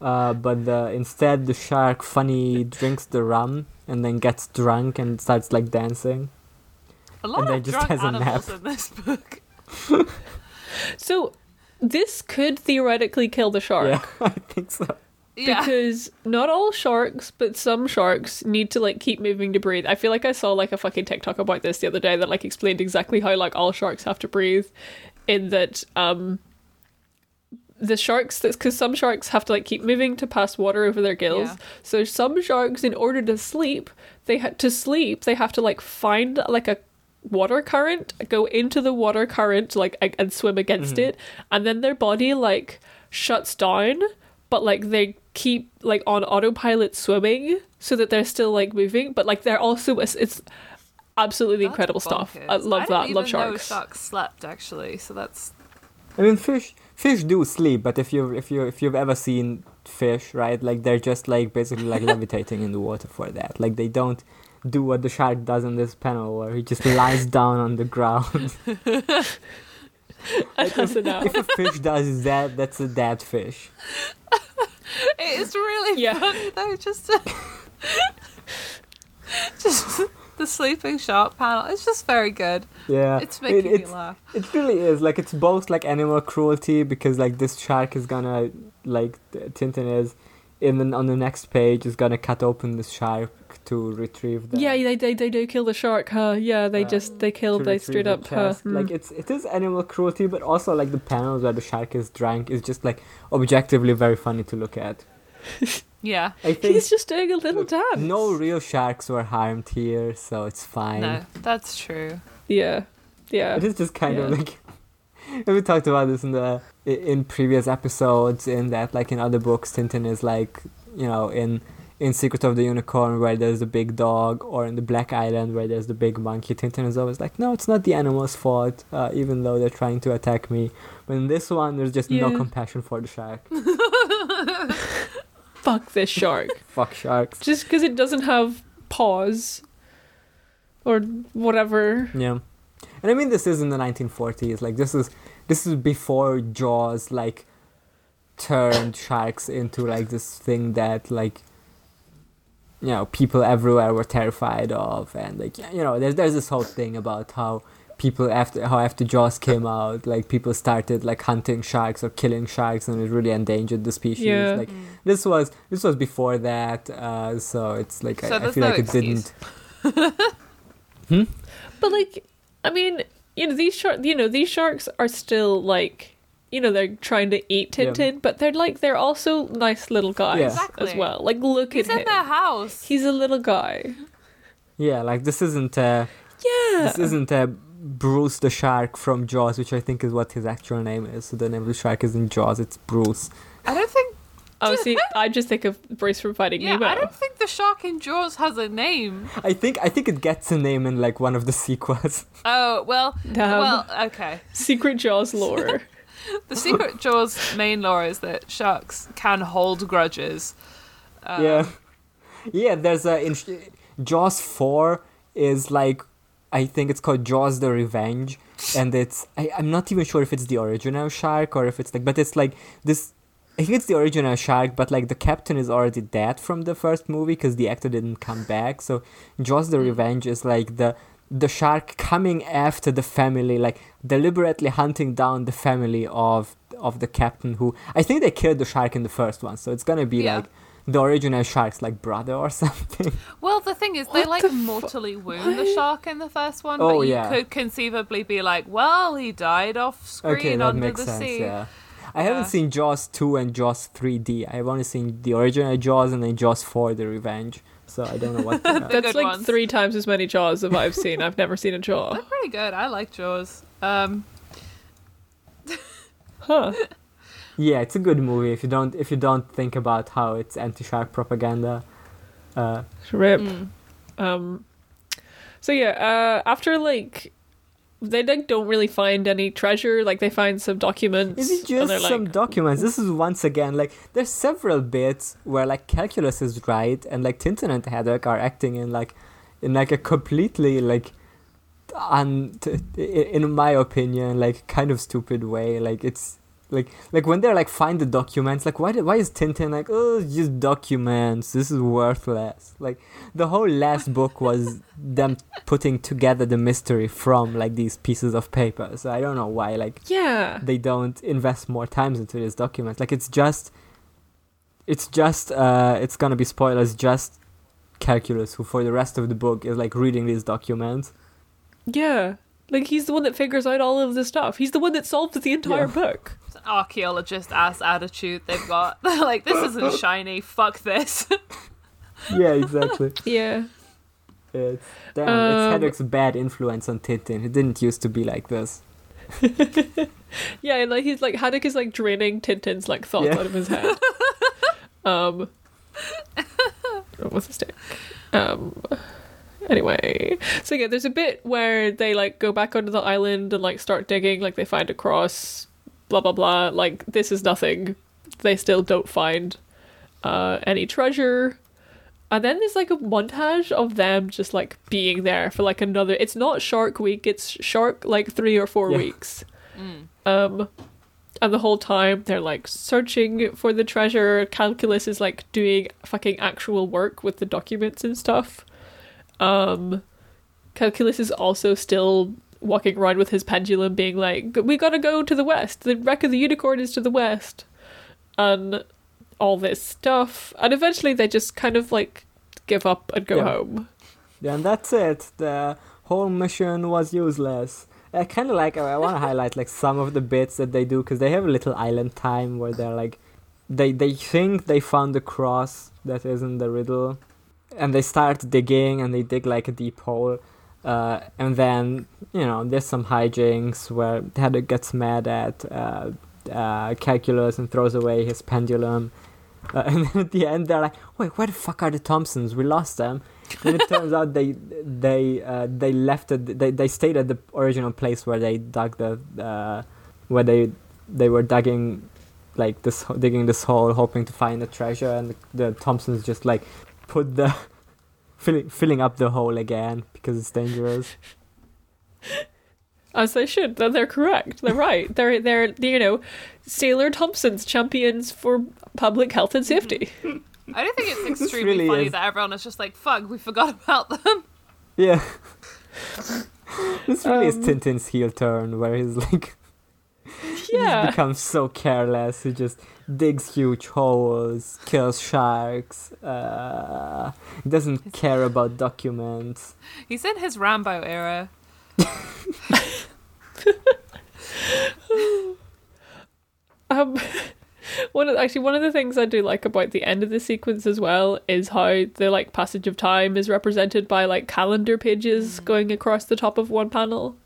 Uh, but the, instead, the shark funny drinks the rum and then gets drunk and starts like dancing. a lot And then of just drunk has a animals nap. in this book. so this could theoretically kill the shark. Yeah, I think so. Yeah. Because not all sharks, but some sharks need to like keep moving to breathe. I feel like I saw like a fucking TikTok about this the other day that like explained exactly how like all sharks have to breathe, in that um the sharks that's because some sharks have to like keep moving to pass water over their gills. Yeah. So some sharks, in order to sleep, they had to sleep. They have to like find like a water current, go into the water current, like and swim against it, and then their body like shuts down, but like they keep like on autopilot swimming so that they're still like moving, but like they're also it's, it's absolutely That's incredible stuff. I love didn't that. even Love know sharks. sharks slept actually, so that's I mean, fish fish do sleep, but if you if you if you've ever seen fish, right, like they're just like basically like levitating in the water for that. Like they don't do what the shark does in this panel, where he just lies down on the ground. And has a if a fish does that, that's a dead fish. It's really Yeah. funny though. Just, just the sleeping shark panel. It's just very good. Yeah, It's making it, me it's, laugh. It really is like it's both like animal cruelty because like this shark is gonna like Tintin is in the, on the next page is gonna cut open the shark to retrieve the Yeah, they, they they do kill the shark, huh? Yeah, they Uh, just they kill they straight the up, chest. Like it's it is animal cruelty, but also like the panels where the shark is drank is just like objectively very funny to look at. Yeah. I think He's just doing a little look, dance. no real sharks were harmed here, so it's fine. No, that's true. Yeah, yeah. It is just kind of like we talked about this in the in previous episodes. In that, like in other books, Tintin is like you know in in Secret of the Unicorn where there's the big dog, or in the Black Island where there's the big monkey. Tintin is always like, no, it's not the animal's fault, uh, even though they're trying to attack me. But in this one, there's just no compassion for the shark. Fuck this shark. Fuck sharks. just because it doesn't have paws or whatever. Yeah, and I mean this is in the 1940s. Like this is this is before Jaws like turned sharks into like this thing that like you know people everywhere were terrified of, and like you know there's there's this whole thing about how people after how after Jaws came out, like people started like hunting sharks or killing sharks, and it really endangered the species. Yeah. Like this was this was before that, uh, so it's like So I, I feel no like it didn't. But like, I mean, you know, these shark, you know, these sharks are still like, you know, they're trying to eat Yeah. Tintin, but they're like, they're also nice little guys Yeah. as well. Like, look He's at in him. their house. He's a little guy. Yeah, like this isn't a Yeah. this isn't uh, Bruce the shark from Jaws, which I think is what his actual name is. So the name of the shark is in Jaws. It's Bruce. I don't think. oh, see, I just think of Bruce from Finding Yeah, Nemo. I don't think the shark in Jaws has a name. I think I think it gets a name in like one of the sequels. Oh well. Damn. Well, okay. Secret Jaws lore. The secret Jaws main lore is that sharks can hold grudges. Um, yeah, yeah. There's a in Jaws four is like I think it's called Jaws the Revenge, and it's I, I'm not even sure if it's the original shark or if it's like, but it's like this. I think it's the original shark, but like the captain is already dead from the first movie because the actor didn't come back. So Jaws the Revenge is like the the shark coming after the family, like deliberately hunting down the family of of the captain who I think they killed the shark in the first one. So it's gonna be Yeah. like the original shark's like brother or something. Well, the thing is, they like the fu- mortally wound the shark in the first one, Oh, but you yeah. could conceivably be like, well, he died off screen okay, that under makes the sense. sea. Yeah. I haven't seen Jaws 2 and Jaws 3D. I've only seen the original Jaws and then Jaws 4 The Revenge. So I don't know what. The That's like ones. three times as many Jaws as I've seen. I've never seen a Jaw. They're pretty good. I like Jaws. Um, Huh. yeah, it's a good movie if you don't if you don't think about how it's anti-shark propaganda. Uh, Rip. mm. Um. So yeah, uh, after like, they like don't really find any treasure. Like they find some documents. Is it just some like, documents? This is once again like there's several bits where like calculus is right and like Tintin and Haddock are acting in like in like a completely like un t- in my opinion like kind of stupid way like it's like like when they're like find the documents like why did, why is Tintin like oh just documents this is worthless like the whole last book was them putting together the mystery from like these pieces of paper so I don't know why like yeah, they don't invest more times into these documents. Like it's just, it's just, uh, it's gonna be spoilers. Just calculus, who for the rest of the book is like reading these documents. yeah. Like he's the one that figures out all of this stuff. He's the one that solves the entire Yeah. book. Archaeologist ass attitude they've got. They're like, this isn't shiny. Fuck this. Yeah, exactly. Yeah. it's damn. Um, it's Hedrick's bad influence on Tintin. It didn't used to be like this. Yeah, and like he's like Haddock is like draining Tintin's like thoughts Yeah. out of his head. um what's the stick? Um anyway. So yeah, there's a bit where they like go back onto the island and like start digging, like they find a cross, blah blah blah. Like this is nothing. They still don't find uh any treasure. and then there's like a montage of them just like being there for like another. It's not Shark Week. It's Shark like three or four Yeah. weeks. Um, and the whole time they're like searching for the treasure. Calculus is like doing fucking actual work with the documents and stuff. Um, Calculus is also still walking around with his pendulum, being like, "We gotta go to the west. The wreck of the unicorn is to the west," and all this stuff. And eventually, they just kind of like give up and go Yeah. home. Yeah, and that's it. The whole mission was useless. Uh, I kind of like. I want to highlight like some of the bits that they do because they have a little island time where they're like, they they think they found the cross that is in the riddle, and they start digging and they dig like a deep hole, uh, and then you know there's some hijinks where Hedda gets mad at uh, uh, calculus and throws away his pendulum. Uh, and then at the end, they're like, "Wait, where the fuck are the Thompsons? We lost them." and it turns out they they uh, they left it. They they stayed at the original place where they dug the uh, where they they were digging like this digging this hole, hoping to find the treasure, and the, the Thompsons just like put the filling filling up the hole again because it's dangerous. As they should. They're, they're correct. They're right. They're they're you know, Sailor Thompson's champions for public health and safety. I don't think it's extremely really funny is. that everyone is just like, fuck, we forgot about them. Yeah. this really is Um, Tintin's heel turn, where he's like he Yeah. just becomes so careless. He just digs huge holes, kills sharks, uh, doesn't care about documents. He's in his Rambo era. Um, one of actually one of the things I do like about the end of the sequence as well is how the like passage of time is represented by like calendar pages going across the top of one panel.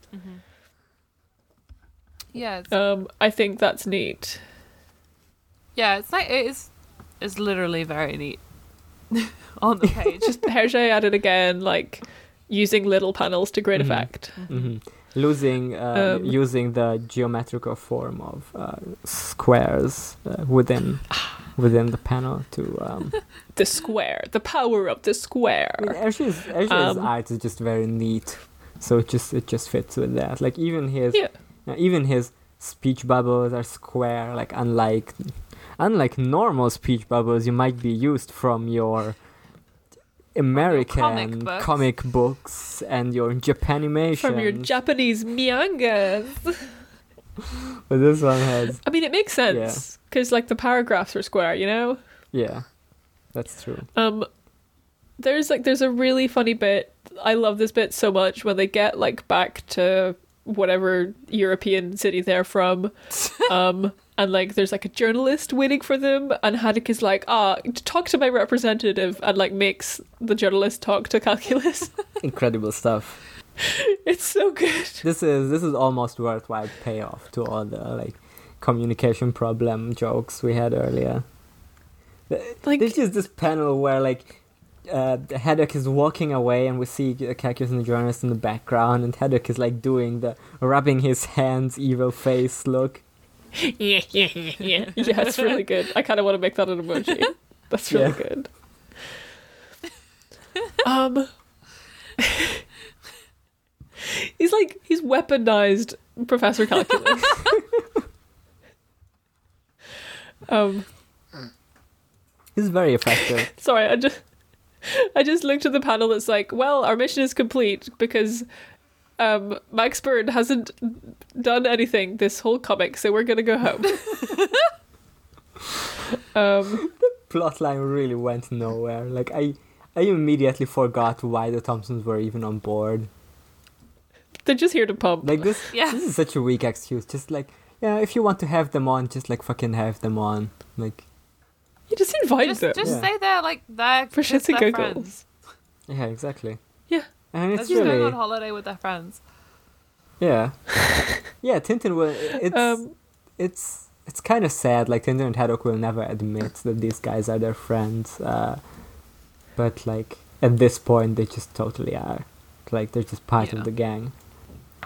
Yeah, Um, I think that's neat. yeah, it's like it is. It's literally very neat on the page. Just Hergé at it again, like using little panels to great Mhm. effect. hmm Losing, uh, Um, using the geometrical form of uh, squares uh, within within the panel to. Um, The square, the power of the I mean, square. Hergé's, Hergé's Um, art is just very neat, so it just it just fits with that. Like even his Yeah. Uh, even his speech bubbles are square. Like unlike unlike normal speech bubbles, you might be used from your American comic books. comic books and your Japanimation. From your Japanese mangas. but this one has I mean, it makes sense because like the paragraphs are square, you know. yeah, that's true. Um, there's like there's a really funny bit. I love this bit so much when they get like back to whatever European city they're from. Um, and like there's like a journalist waiting for them, and Haddock is like, ah, talk to my representative, and like makes the journalist talk to Calculus. Incredible stuff. it's so good. This is this is almost worthwhile payoff to all the like communication problem jokes we had earlier. Like There's just this panel where like uh, Haddock is walking away, and we see Calculus and the journalist in the background, and Haddock is like doing the rubbing his hands, evil face look. yeah, yeah, yeah, yeah. yeah, it's really good. I kind of want to make that an emoji. That's really Yeah. good. Um, he's like he's weaponized Professor Calculus. um, He's very effective. sorry, I just I just looked at the panel that's like, well, our mission is complete because um Max Bird hasn't done anything this whole comic, so we're gonna go home. um the Plotline really went nowhere. Like I, I immediately forgot why the Thompsons were even on board. they're just here to pump. Like this, Yeah. this is such a weak excuse. Just like, yeah, if you want to have them on, just like fucking have them on. Like, you just invite Just, them. just Yeah. say they're like they're For 'cause shits and giggles. friends. yeah, exactly. Yeah. And They're it's just going on holiday with their friends. yeah, yeah. Tintin will. It's Um, it's it's kind of sad. Like Tintin and Haddock will never admit that these guys are their friends. Uh, but like at this point, they just totally are. Like they're just part Yeah. of the gang.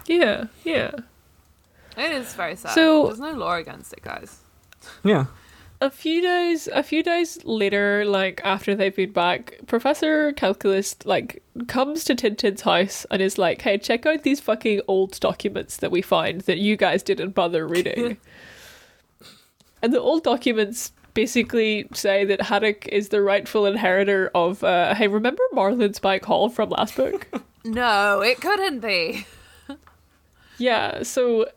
yeah, yeah. It is very sad. So- There's no law against it, guys. Yeah. A few days a few days later like after they've been back professor calculus like comes to tintin's house and is like hey check out these fucking old documents that we find that you guys didn't bother reading and the old documents basically say that haddock is the rightful inheritor of uh, hey remember Marlinspike Hall from last book No, it couldn't be. Yeah, so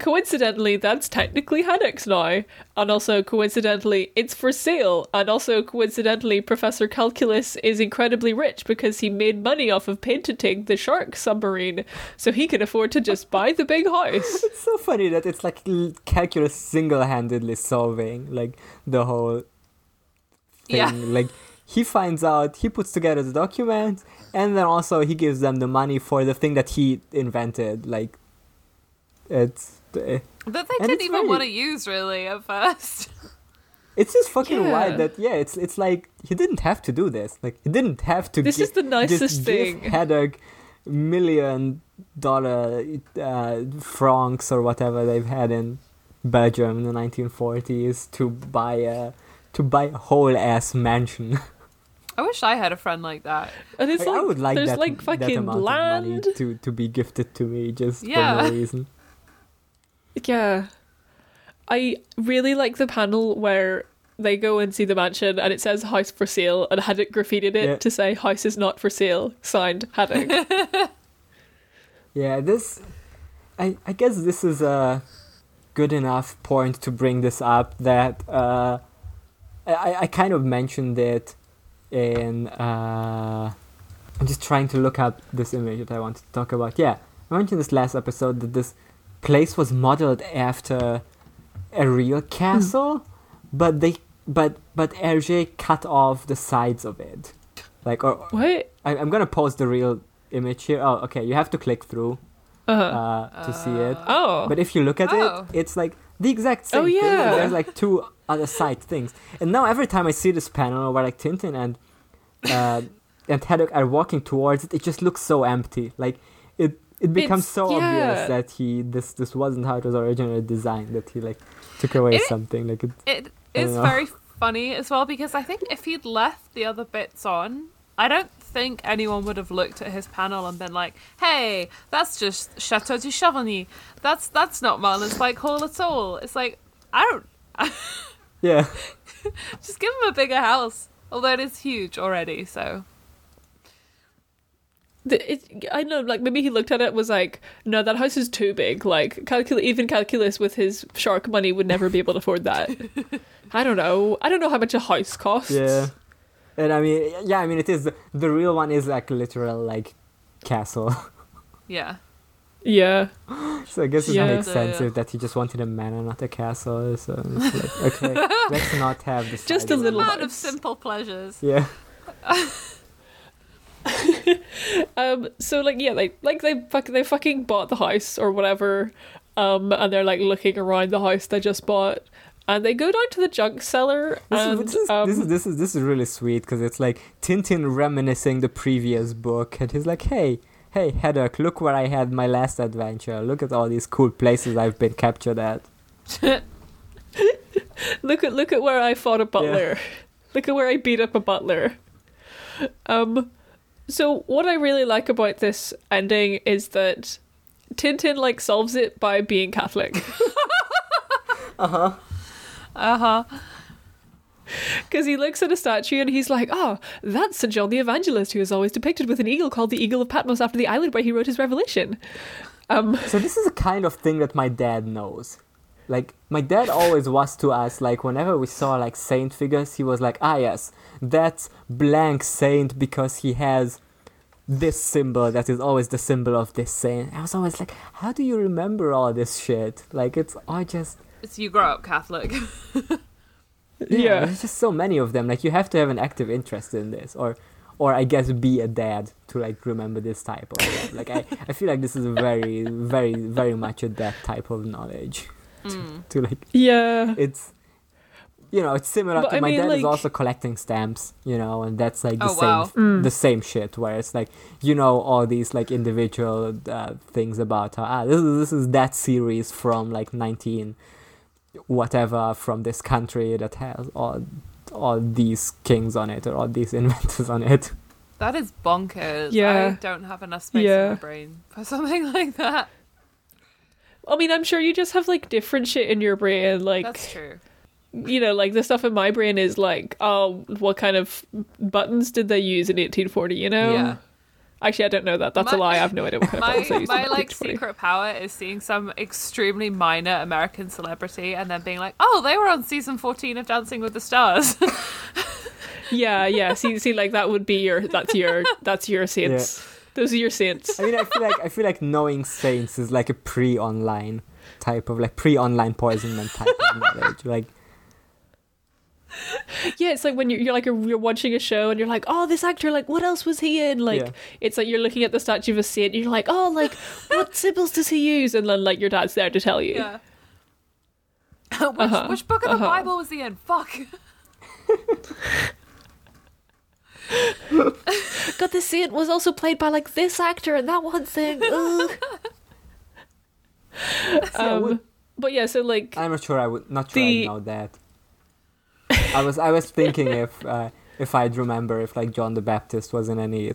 coincidentally, that's technically Haddock's now. And also, coincidentally, it's for sale. And also, coincidentally, Professor Calculus is incredibly rich because he made money off of patenting the shark submarine. So he can afford to just buy the big house. It's so funny that it's like calculus single-handedly solving like the whole thing. Yeah. Like he finds out, he puts together the document, and then also he gives them the money for the thing that he invented. Like it's That they And didn't even very- want to use really at first. it's just fucking Yeah. wild that yeah, it's it's like he didn't have to do this. Like he didn't have to. This gi- is the nicest just thing. Give Haddock million dollar uh, francs or whatever they've had in Belgium in the 1940s to buy a to buy a whole ass mansion. I wish I had a friend like that. And it's Like, like, I would like there's that, like that fucking amount of land. money to, to be gifted to me just Yeah. for no reason. Yeah. I really like the panel where they go and see the mansion and it says house for sale and Haddock graffitied it Yeah. to say house is not for sale, signed Haddock. Yeah, this. I I guess this is a good enough point to bring this up that uh, I I kind of mentioned it in. Uh, I'm just trying to look up this image that I wanted to talk about. Yeah, I mentioned this last episode that this place was modeled after a real castle, but they but but Hergé cut off the sides of it, like or what? I, I'm gonna post the real image here. Oh, okay. You have to click through Uh-huh. uh, to see it. oh. But if you look at Oh. it, it's like the exact same Oh, thing. yeah. There's like two other side things. And now every time I see this panel where like Tintin and uh, and Haddock are walking towards it, it just looks so empty. Like it it becomes It's- so yeah. obvious that he this this wasn't how it was originally designed. That he like took away It- something. Like it, It is know. very funny as well because I think if he'd left the other bits on, I don't think anyone would have looked at his panel and been like, "Hey, that's just Chateau du Cheverny. That's that's not Marlinspike Hall at all." It's like I don't yeah. just give him a bigger house, although it is huge already. So The, it, I know, like maybe he looked at it and was like, "No, that house is too big. Like, calcul- even calculus with his shark money would never be able to afford that." I don't know. I don't know how much a house costs. Yeah. And I mean, yeah, I mean, it is the, the real one is like literal like castle. yeah, Yeah. So I guess it Yeah. makes Yeah, sense yeah. if that he just wanted a manor, not a castle. So it's like, okay, let's not have this. Just a little man of simple pleasures. Yeah, Um. So like, yeah, like like they fuck they fucking bought the house or whatever. Um. And they're like looking around the house they just bought, and they go down to the junk cellar this, and is, this, is, um, this is this is this is really sweet because it's like Tintin reminiscing the previous book, and he's like, "Hey, hey, Haddock, look where I had my last adventure. Look at all these cool places I've been captured at." look at look at where I fought a butler. look at where I beat up a butler. Um so what I really like about this ending is that Tintin like solves it by being Catholic. Uh huh. Uh-huh. Because he looks at a statue and he's like, oh, that's St. John the Evangelist, who is always depicted with an eagle called the Eagle of Patmos after the island where he wrote his Revelation. Um, So this is a kind of thing that my dad knows. Like my dad always was to us like whenever we saw like saint figures, he was like, "Ah yes, that's blank saint because he has this symbol that is always the symbol of this saint." I was always like, "How do you remember all this shit?" Like it's I just It's you grow up Catholic. yeah. there's just so many of them. Like you have to have an active interest in this, or or I guess be a dad to like remember this type of stuff. like I, I feel like this is very very very much a that type of knowledge Mm. to like Yeah. it's you know it's similar But to I my mean, dad is also collecting stamps you know and that's like the Oh, same wow. Mm. the same shit where it's like you know all these like individual uh, things about how ah this is this is that series from like 19 whatever from this country that has all all these kings on it or all these inventors on it. That is bonkers. Yeah. I don't have enough space Yeah. in my brain for something like that. I mean, I'm sure you just have like different shit in your brain. Like, That's true. You know, like the stuff in my brain is like, oh, what kind of buttons did they use in 1840? You know? Yeah. Actually, I don't know that. That's My- a lie. I have no idea what kind of buttons they My used my in like secret power is seeing some extremely minor American celebrity and then being like, "Oh, they were on season 14 of Dancing with the Stars." Yeah, yeah. See, see, like that would be your. That's your. That's your saints. Those are your saints. I mean, I feel like I feel like knowing saints is like a pre-online type of like pre-online poisonment type of knowledge. Like, Yeah, it's like when you're, you're like a, you're watching a show and you're like, oh, this actor, like, what else was he in? Like, Yeah. it's like you're looking at the statue of a saint. And you're like, oh, like, what symbols does he use? And then like your dad's there to tell you. yeah. which, Uh-huh, which book of the uh-huh. Bible was he in? Fuck. God, the saint was also played by like this actor and that one thing. Um, but yeah, so like, I'm not sure I would not sure The- I know that. I was I was thinking if uh, if I'd remember if like John the Baptist was in any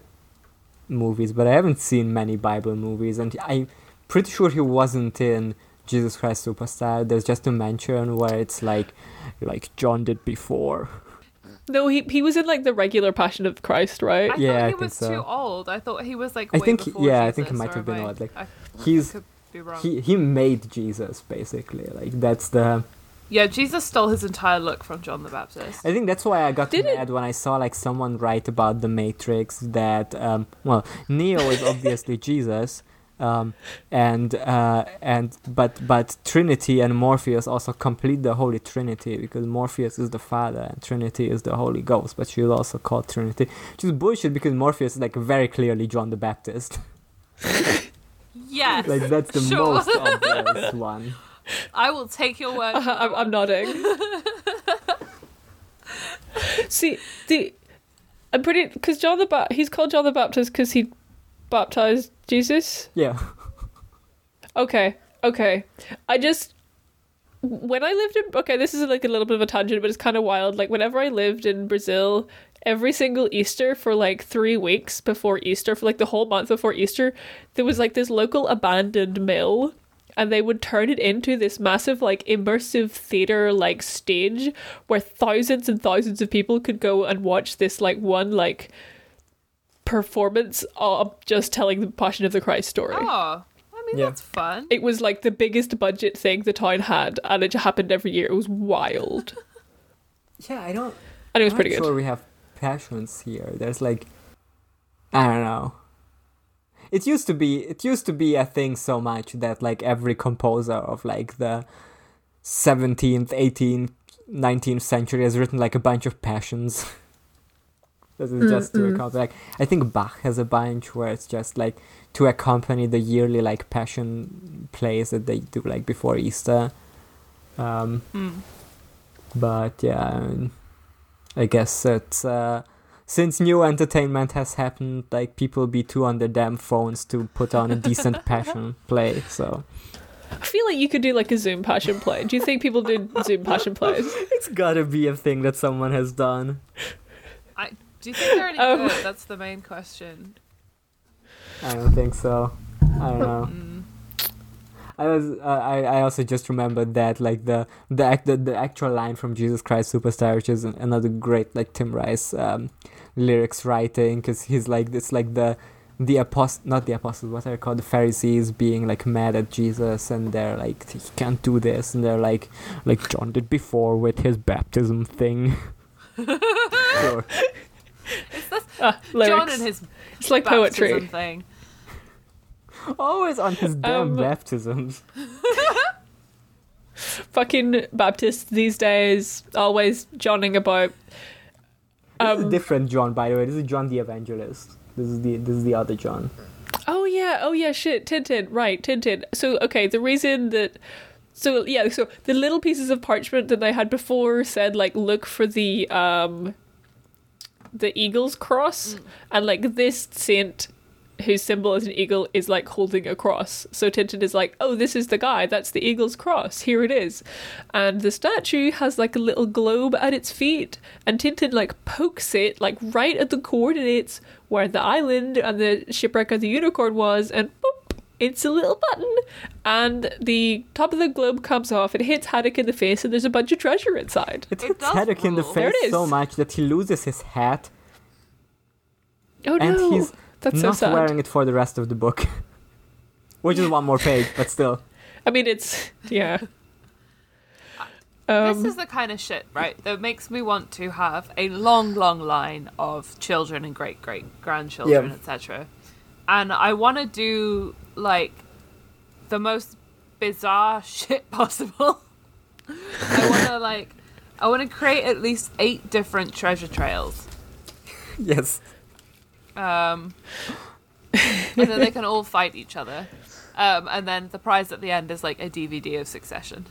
movies, but I haven't seen many Bible movies, and I'm pretty sure he wasn't in Jesus Christ Superstar. There's just a mention where it's like like John did before. no, he he was in like the regular Passion of Christ, right? I Yeah, thought he think was so. too old. I thought he was like. I think he- before yeah, I think he might have been am I- old, like, I He's could be wrong. he he made Jesus basically. Like that's the yeah, Jesus stole his entire look from John the Baptist. I think that's why I got Did it- mad when I saw like someone write about the Matrix that um well Neo is obviously Jesus um and uh and but but Trinity and Morpheus also complete the Holy Trinity because Morpheus is the Father and Trinity is the Holy Ghost but she's also called Trinity which is bullshit because Morpheus is like very clearly John the Baptist Yes, like that's the Sure. most obvious one I will take your word. Uh-huh, I'm, I'm nodding. See, the I'm pretty because John the ba- he's called John the Baptist because he baptized Jesus. yeah Okay, okay. I just when I lived in okay, this is like a little bit of a tangent, but it's kind of wild. Like whenever I lived in Brazil, every single Easter for like three weeks before Easter, for like the whole month before Easter, there was like this local abandoned mill. And they would turn it into this massive, like, immersive theater, like, stage where thousands and thousands of people could go and watch this, like, one, like, performance of just telling the Passion of the Christ story. Oh, I mean Yeah. that's fun. It was like the biggest budget thing the town had, and it happened every year. It was wild, yeah I don't and it was I'm pretty not good. sure we have passions here. There's like, I don't know. It used to be it used to be a thing so much that like every composer of like the 17th, 18th, 19th century has written like a bunch of passions. this is just to accompany. Like I think Bach has a bunch where it's just like to accompany the yearly like passion plays that they do like before Easter. Um, Mm. but yeah, I, I guess it's uh, since new entertainment has happened, like people be too on their damn phones to put on a decent passion play. So I feel like you could do like a Zoom passion play. Do you think people do Zoom passion plays? it's gotta be a thing that someone has done. I, do you think they're any Um. good? That's the main question. I don't think so. I don't know. Mm. I was uh, I I also just remembered that like the the act the, the actual line from Jesus Christ Superstar, which is another great like Tim Rice um, lyrics writing, because he's like it's like the the apost not the apostles what are they called the Pharisees being like mad at Jesus and they're like he can't do this and they're like like John did before with his baptism thing. Sure. Ah, lyrics. John and his it's like baptism poetry. thing. Always on his damn Um, baptisms. Fucking Baptists these days, always johnning about. This is a Um, different John, by the way. This is John the Evangelist. This is the this is the other John. Oh yeah, oh yeah, shit, Tintin, right, Tintin. So okay, the reason that so yeah, so the little pieces of parchment that I had before said like look for the um the eagle's cross. And like this saint whose symbol is an eagle is like holding a cross. So Tintin is like, "Oh, this is the guy. That's the eagle's cross. Here it is." And the statue has like a little globe at its feet, and Tintin like pokes it like right at the coordinates where the island and the shipwreck of the unicorn was, and boop, it's a little button. And the top of the globe comes off. It hits Haddock in the face, and there's a bunch of treasure inside. It It hits does Haddock in the face so much that he loses his hat Oh and no, he's that's so not sad. wearing it for the rest of the book. Which is one more page, but still. I mean, it's yeah. this Um, is the kind of shit, right, that makes me want to have a long, long line of children and great great grandchildren, Yeah. etc. And I want to do like the most bizarre shit possible. I want to like, I want to create at least eight different treasure trails, Yes. Um, and then they can all fight each other. Um, and then the prize at the end is like a DVD of Succession.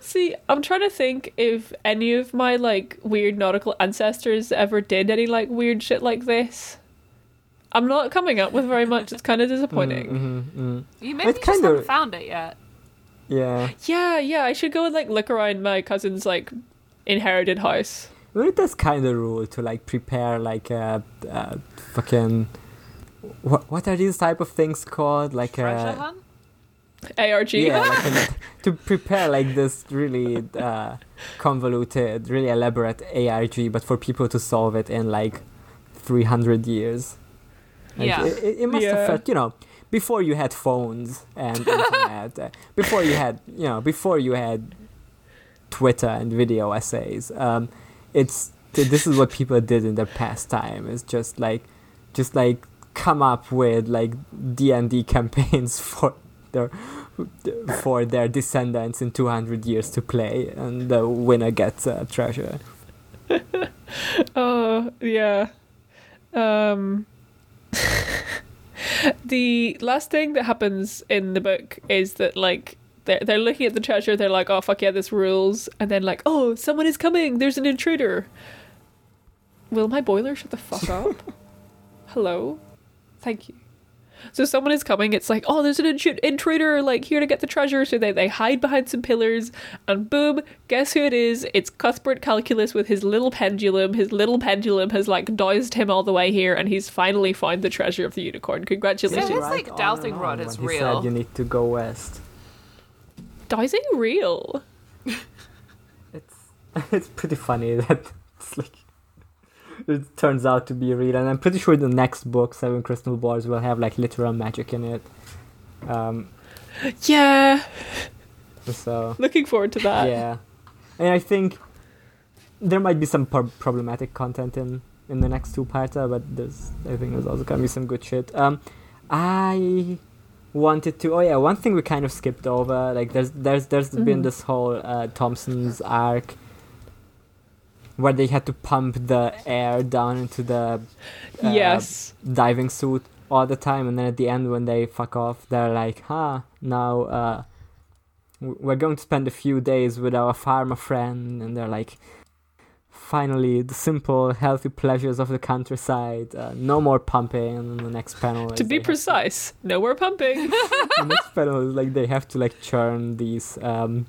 See, I'm trying to think if any of my like weird nautical ancestors ever did any like weird shit like this. I'm not coming up with very much. It's kind of disappointing. Mm, mm, mm. You maybe It just kinda- haven't found it yet. Yeah. Yeah, yeah. I should go and like look around my cousin's like inherited house. Well, it does kind of rule to like prepare like a, uh fucking what what are these type of things called like a hunt. ARG. yeah like an, to prepare like this really uh, convoluted really elaborate ARG but for people to solve it in like 300 years Like, Yeah. it, it- it must Yeah. have felt you know before you had phones and internet uh, before you had you know before you had Twitter and video essays um, it's this is what people did in their pastime is just like just like come up with like D&D campaigns for their for their descendants in 200 years to play and the winner gets a treasure Oh, yeah. Um The last thing that happens in the book is that like they're they're looking at the treasure, they're like, Oh fuck yeah, this rules and then like, Oh, someone is coming, there's an intruder. Will my boiler shut the fuck up? Hello? Thank you. So someone is coming. It's like, oh, there's an intru- intruder, like here to get the treasure. So they they hide behind some pillars, and boom, guess who it is? It's Cuthbert Calculus with his little pendulum. His little pendulum has like doused him all the way here, and he's finally found the treasure of the unicorn. Congratulations! So his, like, on dowsing rod on is when he real. said you need to go west Dowsing real. it's it's pretty funny that it's like it turns out to be real. And i'm pretty sure the next book seven crystal balls will have like literal magic in it. Um Yeah, so looking forward to that. yeah. And i think there might be some pro- problematic content in in the next two parter but there's i think there's also gonna be some good shit. Um i wanted to oh yeah one thing we kind of skipped over like there's there's there's been Mhm. this whole uh, thompson's arc where they had to pump the air down into the uh, yes. diving suit all the time and then at the end when they fuck off they're like huh now uh we're going to spend a few days with our farmer friend and they're like finally the simple healthy pleasures of the countryside uh, no more pumping and then the next panel To be precise, no more pumping. the next panel is like they have to like churn these um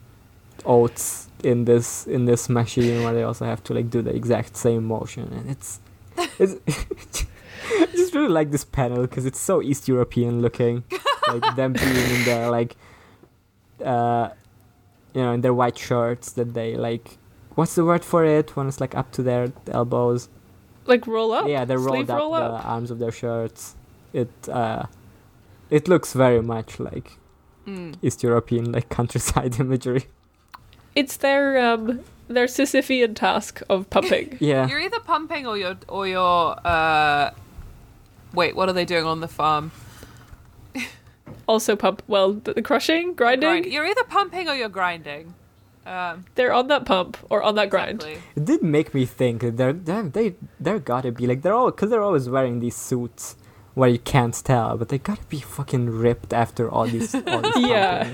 oats in this in this machine where they also have to like do the exact same motion and it's it's I just really like this panel because it's so East European looking like them being in their like uh you know in their white shirts that they like what's the word for it when it's like up to their elbows like roll up. yeah they're rolled Sleeve up roll the up. arms of their shirts it uh it looks very much like Mm. East European like countryside imagery. It's their um their Sisyphean task of pumping. Yeah. You're either pumping or you're or you're. Uh, wait, what are they doing on the farm? also pump well the, the crushing, grinding. Grind- You're either pumping or you're grinding. Um, They're on that pump or on that grind. exactly. It did make me think that they're, they're they they're gotta be like they're all because they're always wearing these suits where you can't tell, but they gotta be fucking ripped after all these. All this Yeah.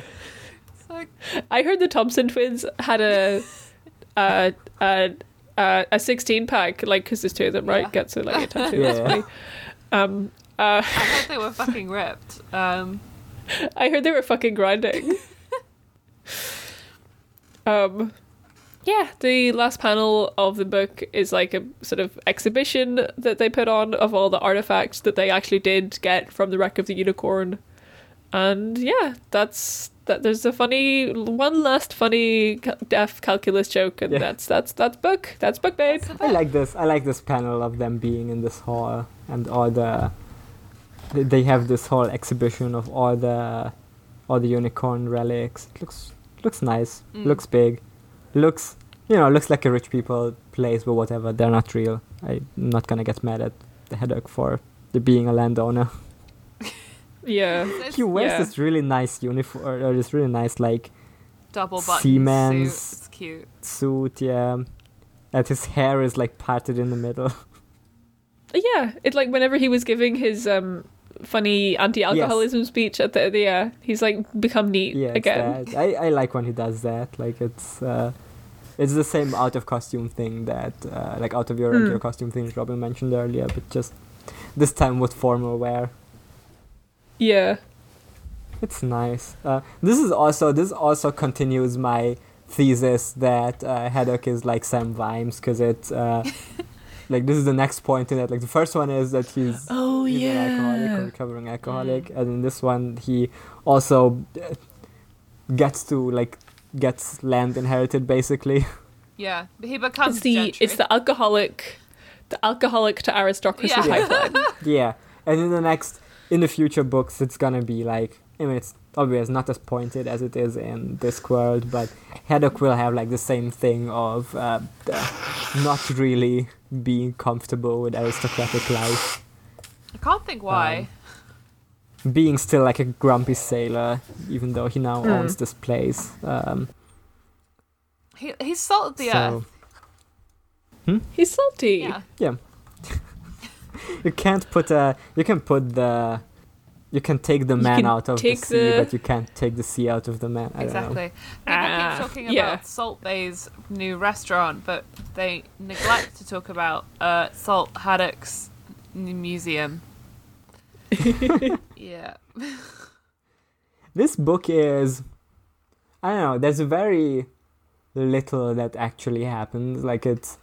It's like, I heard the Thompson twins had a a, a uh, a 16 pack, like, because there's two of them, right? Yeah. Gets it like a tattoo. That's Yeah. funny. Um, uh, I heard they were fucking ripped. Um, I heard they were fucking grinding. Um, yeah, the last panel of the book is like a sort of exhibition that they put on of all the artifacts that they actually did get from the wreck of the unicorn. And yeah, that's that. There's a funny one last funny ca- deaf calculus joke, and Yeah. that's that's that's book. That's book, babe. I like this. I like this panel of them being in this hall and all the. they- They have this whole exhibition of all the, all the unicorn relics. It looks looks nice. Mm. Looks big. Looks you know looks like a rich people place, but whatever. They're not real. I'm not gonna get mad at the Haddock for the being a landowner. Yeah, it's He wears Yeah. this really nice uniform or this really nice like double button Siemens. suit. It's cute. suit. Yeah, and his hair is like parted in the middle. yeah. It like whenever he was giving his um funny anti-alcoholism speech at the the uh, he's like become neat Yeah, again. that. I, I like when he does that. Like it's uh, it's the same out of costume thing that uh, like out of your regular Hmm. costume thing Robin mentioned earlier, but just this time with formal wear. Yeah. It's nice. Uh, this is also this also continues my thesis that uh, Haddock is like Sam Vimes because it uh, like this is the next point in it. Like the first one is that he's Oh he's an alcoholic or recovering alcoholic, and in this one he also uh, gets to like gets land inherited basically. Yeah, But he becomes It's the gentry. it's the alcoholic, the alcoholic to aristocracy Yeah. pipeline. yeah, and in the next in the future books it's gonna be like I mean it's obvious not as pointed as it is in Discworld, but Haddock will have like the same thing of uh, uh, not really being comfortable with aristocratic life. I can't think why. being still like a grumpy sailor, even though he now Mm. owns this place. Um, he he's salted the so earth. He's salty. Yeah. you can't put a, you can put the, you can take the man out of the sea, the- but you can't take the sea out of the man. I don't know. Exactly. People Ah, keep talking yeah. about Salt Bae's new restaurant, but they neglect to talk about uh, Salt Haddock's new museum. yeah. This book is, I don't know. There's very little that actually happens. Like it's,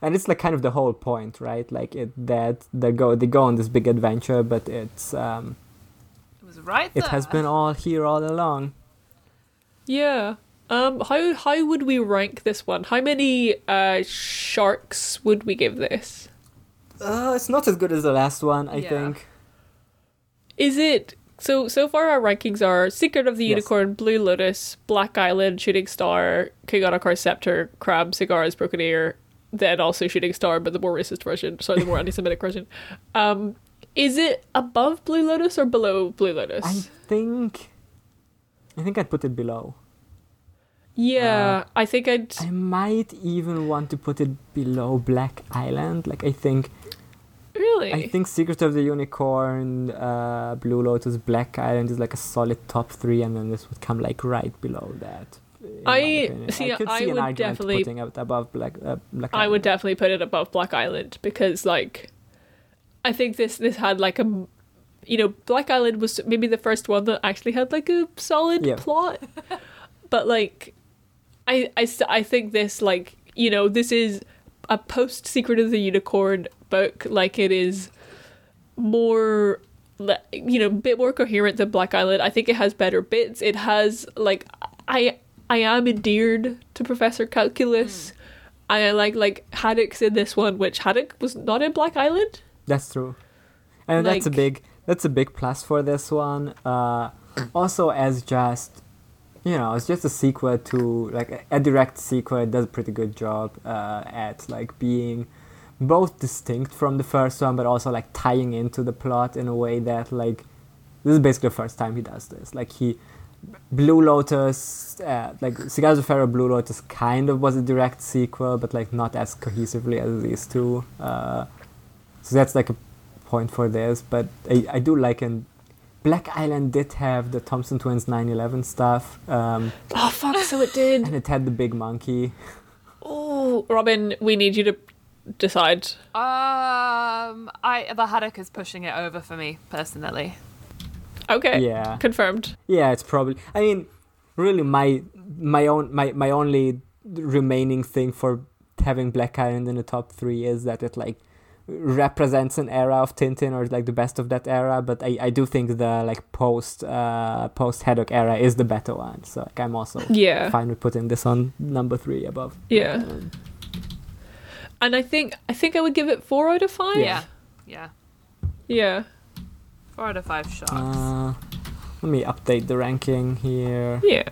and it's like kind of the whole point, right? Like it that they go they go on this big adventure, but it's um It was right it has been all here all along. Yeah. Um. How how would we rank this one? How many uh sharks would we give this? Uh, it's not as good as the last one, I Yeah. think. Is it so? So far, our rankings are Secret of the Yes. Unicorn, Blue Lotus, Black Island, Shooting Star, King Ottokar Scepter, Crab, Cigars, Broken Ear, then also Shooting Star, but the more racist version. Sorry, the more anti-Semitic version. Um, is it above Blue Lotus or below Blue Lotus? I think. I think I'd put it below. yeah, I think I'd. I might even want to put it below Black Island. Like I think, really. I think Secret of the Unicorn, uh, Blue Lotus, Black Island is like a solid top three, and then this would come like right below that. I- see, I could I see an would argument definitely- putting it above Black. Uh, Black I would definitely put it above Black Island because like I think this this had like a you know Black Island was maybe the first one that actually had like a solid Yeah. plot. But like I I I think this like you know this is a post Secret of the Unicorn book. Like it is more you know a bit more coherent than Black Island. I think it has better bits. It has like I I am endeared to Professor Calculus. Hmm. I like like Haddock's in this one, which Haddock was not in Black Island. That's true, and that's a big that's a big plus for this one. Uh, also, as just you know, it's just a sequel to like a, a direct sequel. It does a pretty good job uh, at like being both distinct from the first one, but also like tying into the plot in a way that like this is basically the first time he does this. Like he Blue Lotus, uh, like Cigars of Pharaoh Blue Lotus kind of was a direct sequel, but like not as cohesively as these two. Uh, so that's like a point for this. But I, I do like in Black Island did have the Thompson Twins 9/11 stuff, um, Oh fuck! So it did. and it had the big monkey. Oh, Robin, we need you to decide. Um, I the haddock is pushing it over for me personally. Okay. Yeah. Confirmed. Yeah, it's probably. I mean, really, my my own my my only remaining thing for having Black Island in the top three is that it like represents an era of Tintin or like the best of that era. But I, I do think the like post uh post Haddock era is the better one. So like I'm also Yeah. fine with putting this on number three above. Yeah. Um, And I think I think I would give it four out of five. Yeah, yeah. Yeah. Four out of five sharks. uh, let me update the ranking here. Yeah.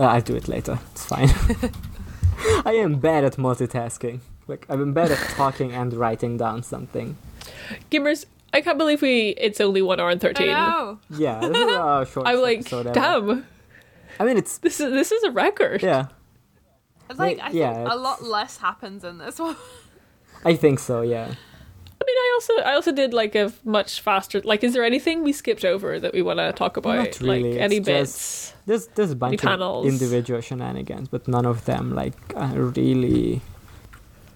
Uh, I'll do it later. It's fine. I am bad at multitasking. Like I'm bad at talking and writing down something. Gimmers, I can't believe we it's only one hour and I thirteen. know. Yeah, this is a short I'm like, episode ever. damn, I mean, it's this is this is a record. yeah. It's like Wait, I yeah, think a it's- lot less happens in this one. I think so. Yeah. I mean, I also I also did like a much faster. Like, is there anything we skipped over that we want to talk about? Not really, Like any it's bits? There's there's a bunch of panels. individual shenanigans, but none of them like are really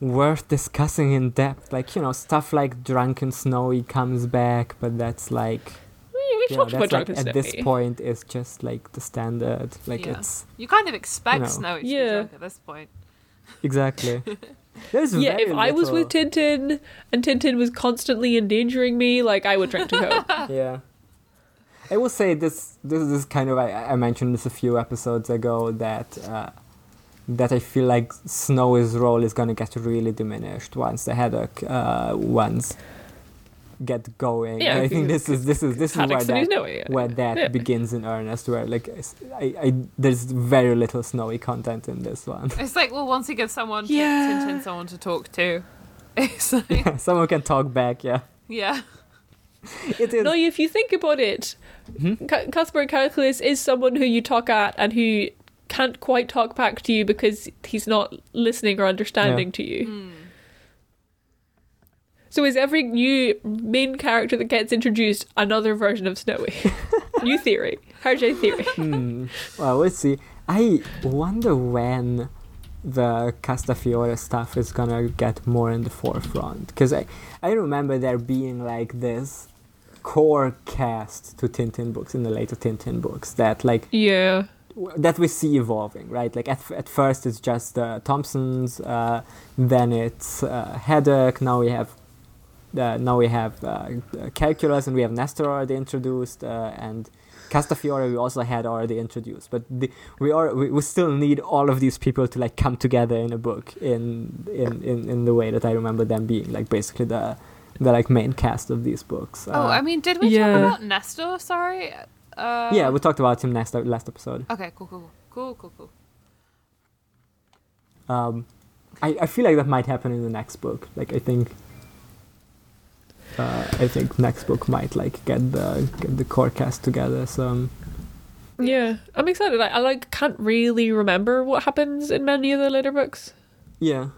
worth discussing in depth. Like you know stuff like Drunken Snowy comes back, but that's like We, we've you know, about that's like, Drunken at this point is just like the standard. Like Yeah. it's You kind of expect know. Snowy to Yeah. be drunk at this point. exactly. There's Yeah, very if I was with Tintin and Tintin was constantly endangering me, like I would drink to go. yeah. I will say this. This is kind of I, I mentioned this a few episodes ago that uh, that I feel like Snow's role is gonna get really diminished once the Haddock uh, ones get going. Yeah, And I think this is this is this is where that Snowy. where that Yeah. begins in earnest. Where like I, I there's very little Snowy content in this one. It's like, well, once you gives someone to Yeah. Tintin someone to talk to, it's like, Someone can talk back. Yeah, yeah. it is. No, if you think about it, Hmm? Ca- Cuthbert Calculus is someone who you talk at and who can't quite talk back to you because he's not listening or understanding to you. Hmm. So is every new main character that gets introduced another version of Snowy? new theory. RJ theory. Hmm. Well, we'll see. I wonder when the Castafiore stuff is gonna get more in the forefront because I I remember there being like this core cast to Tintin books in the later Tintin books that like Yeah. W- that we see evolving, right? Like at, at first it's just uh, Thompsons, uh, then it's uh, Haddock. Now we have uh, now we have uh, Calculus, and we have Nestor already introduced, uh, and Castafiore we also had already introduced. But the, we are we, we still need all of these people to like come together in a book in in, in, in the way that I remember them being like basically the the like main cast of these books. Oh, Uh, I mean, did we yeah. talk about Nestor? Sorry. Uh, yeah, we talked about him last last episode. Okay, cool, cool, cool, cool, cool. Um, I, I feel like that might happen in the next book. Like I think, uh, I think next book might like get the get the core cast together. So um, Yeah. I'm excited. I, I like can't really remember what happens in many of the later books. yeah,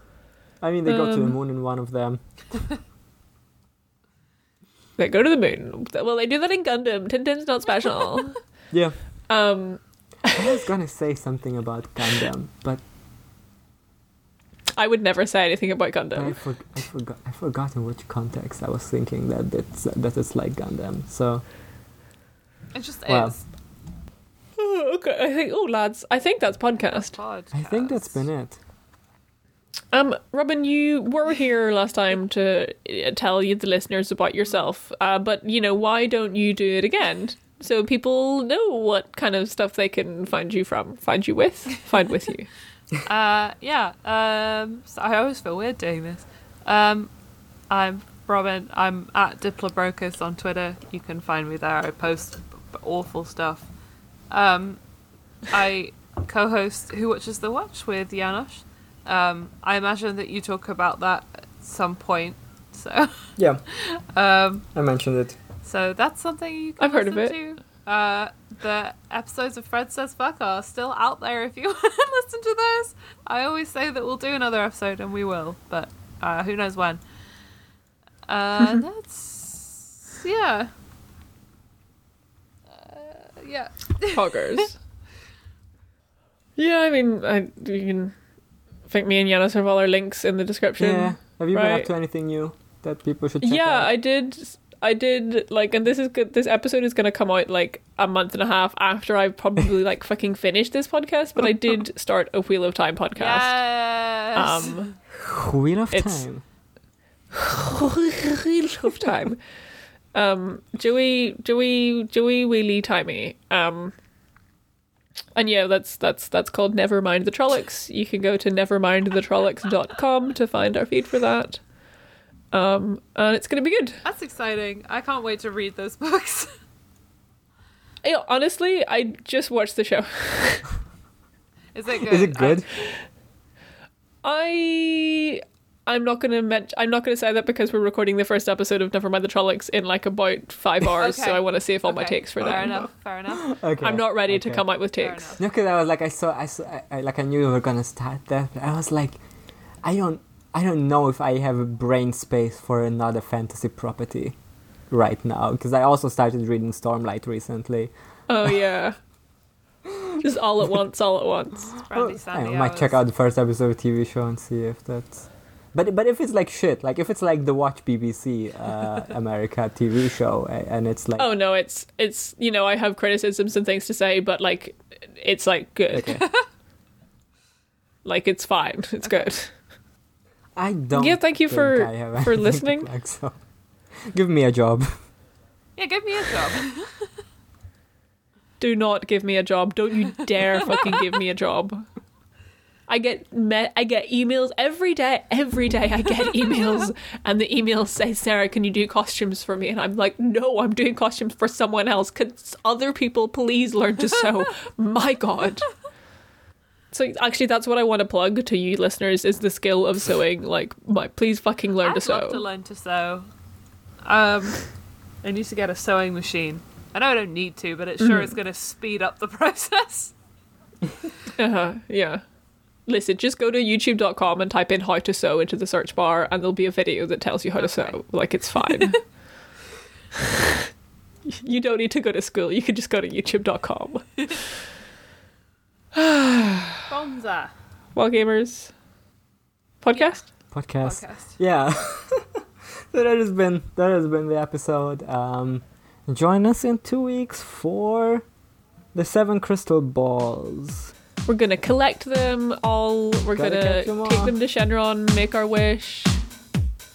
I mean they go to the Um, moon in one of them. They go to the moon. Well, they do that in Gundam. Tintin's not special. Yeah, um, I was gonna say something about Gundam, but, I would never say anything about but I, Gundam. for, I forgot I forgot in which context I was thinking that it's that it's like Gundam. So It just Wow. is. Oh, okay, I think. Oh, lads, I think that's podcast. I think that's been it. Um, Robin, you were here last time to uh, tell you the listeners about yourself. Uh, but you know, why don't you do it again? So people know what kind of stuff they can find you from, find you with, find with you. Uh, yeah. Um, so I always feel weird doing this. Um, I'm Robin. I'm at Diplobrokus on Twitter. You can find me there. I post awful stuff. Um, I co-host Who Watches the Watch with Janosch. Um, I imagine that you talk about that at some point. So, Yeah, um, I mentioned it. so that's something you can I've heard of it. to. Uh, the episodes of Fred Says Fuck are still out there if you want to listen to those. I always say that we'll do another episode, and we will, but uh, who knows when. Uh, that's yeah, uh, yeah. Poggers. yeah, I mean, I, you can think me and Yanis have all our links in the description. Yeah. Have you been up to anything new that people should check yeah, out? I did. I did like, and this is good. This episode is going to come out like a month and a half after I've probably like fucking finished this podcast. But I did start a Wheel of Time podcast. Yes. Um, Wheel of It's- Time. Wheel of Time. Um, Joey, Joey, Joey, Wheelie, Timey. Um, and yeah, that's that's that's called Nevermind the Trollocs. You can go to nevermindthetrollocs.com to find our feed for that. Um, and it's gonna be good. That's exciting. I can't wait to read those books. Yeah, honestly, I just watched the show. Is it good? Is it good? I I'm not gonna men- I'm not gonna say that because we're recording the first episode of Nevermind the Trollocs in like about five hours. Okay. So I want to save all my takes for fair that. enough. Fair enough. okay. I'm not ready to come out with takes. No, because I was like, I saw, I saw, I, I, like, I knew you were gonna start that. But I was like, I don't, I don't know if I have a brain space for another fantasy property right now. Because I also started reading Stormlight recently. Oh yeah. Just all at once, all at once. Brandy I Sandy might check out the first episode of TV show and see if that's. But but if it's like shit, like if it's like the Watch BBC uh, America TV show, and it's like Oh no, it's it's you know I have criticisms and things to say, but like it's like good. okay, Like it's fine. It's good. I don't. Yeah, thank you think for- I have for listening. plug, so. Give me a job. Yeah, give me a job. Do not give me a job. Don't you dare fucking give me a job. I get me- I get emails every day. Every day I get emails, and the emails say, "Sarah, can you do costumes for me?" And I'm like, "No, I'm doing costumes for someone else. Could other people please learn to sew?" My God. So actually, that's what I want to plug to you listeners: is the skill of sewing. Like, my please fucking learn I'd to sew. love to learn to sew. Um, I need to get a sewing machine. I know I don't need to, but it sure Mm. is going to speed up the process. Uh-huh, yeah. Listen, just go to youtube.com and type in how to sew into the search bar, and there'll be a video that tells you how to sew. Like, it's fine. you don't need to go to school. You can just go to youtube.com. Bonza Well, gamers. Podcast? Podcast. podcast. Yeah. so that has been that has been the episode. Um, join us in two weeks for the seven crystal balls. We're gonna collect them all. We're Gotta gonna catch 'em take all. them to Shenron, make our wish.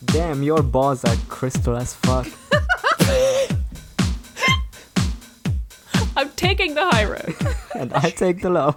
Damn, your balls are crystal as fuck. I'm taking the high road. and I take the low.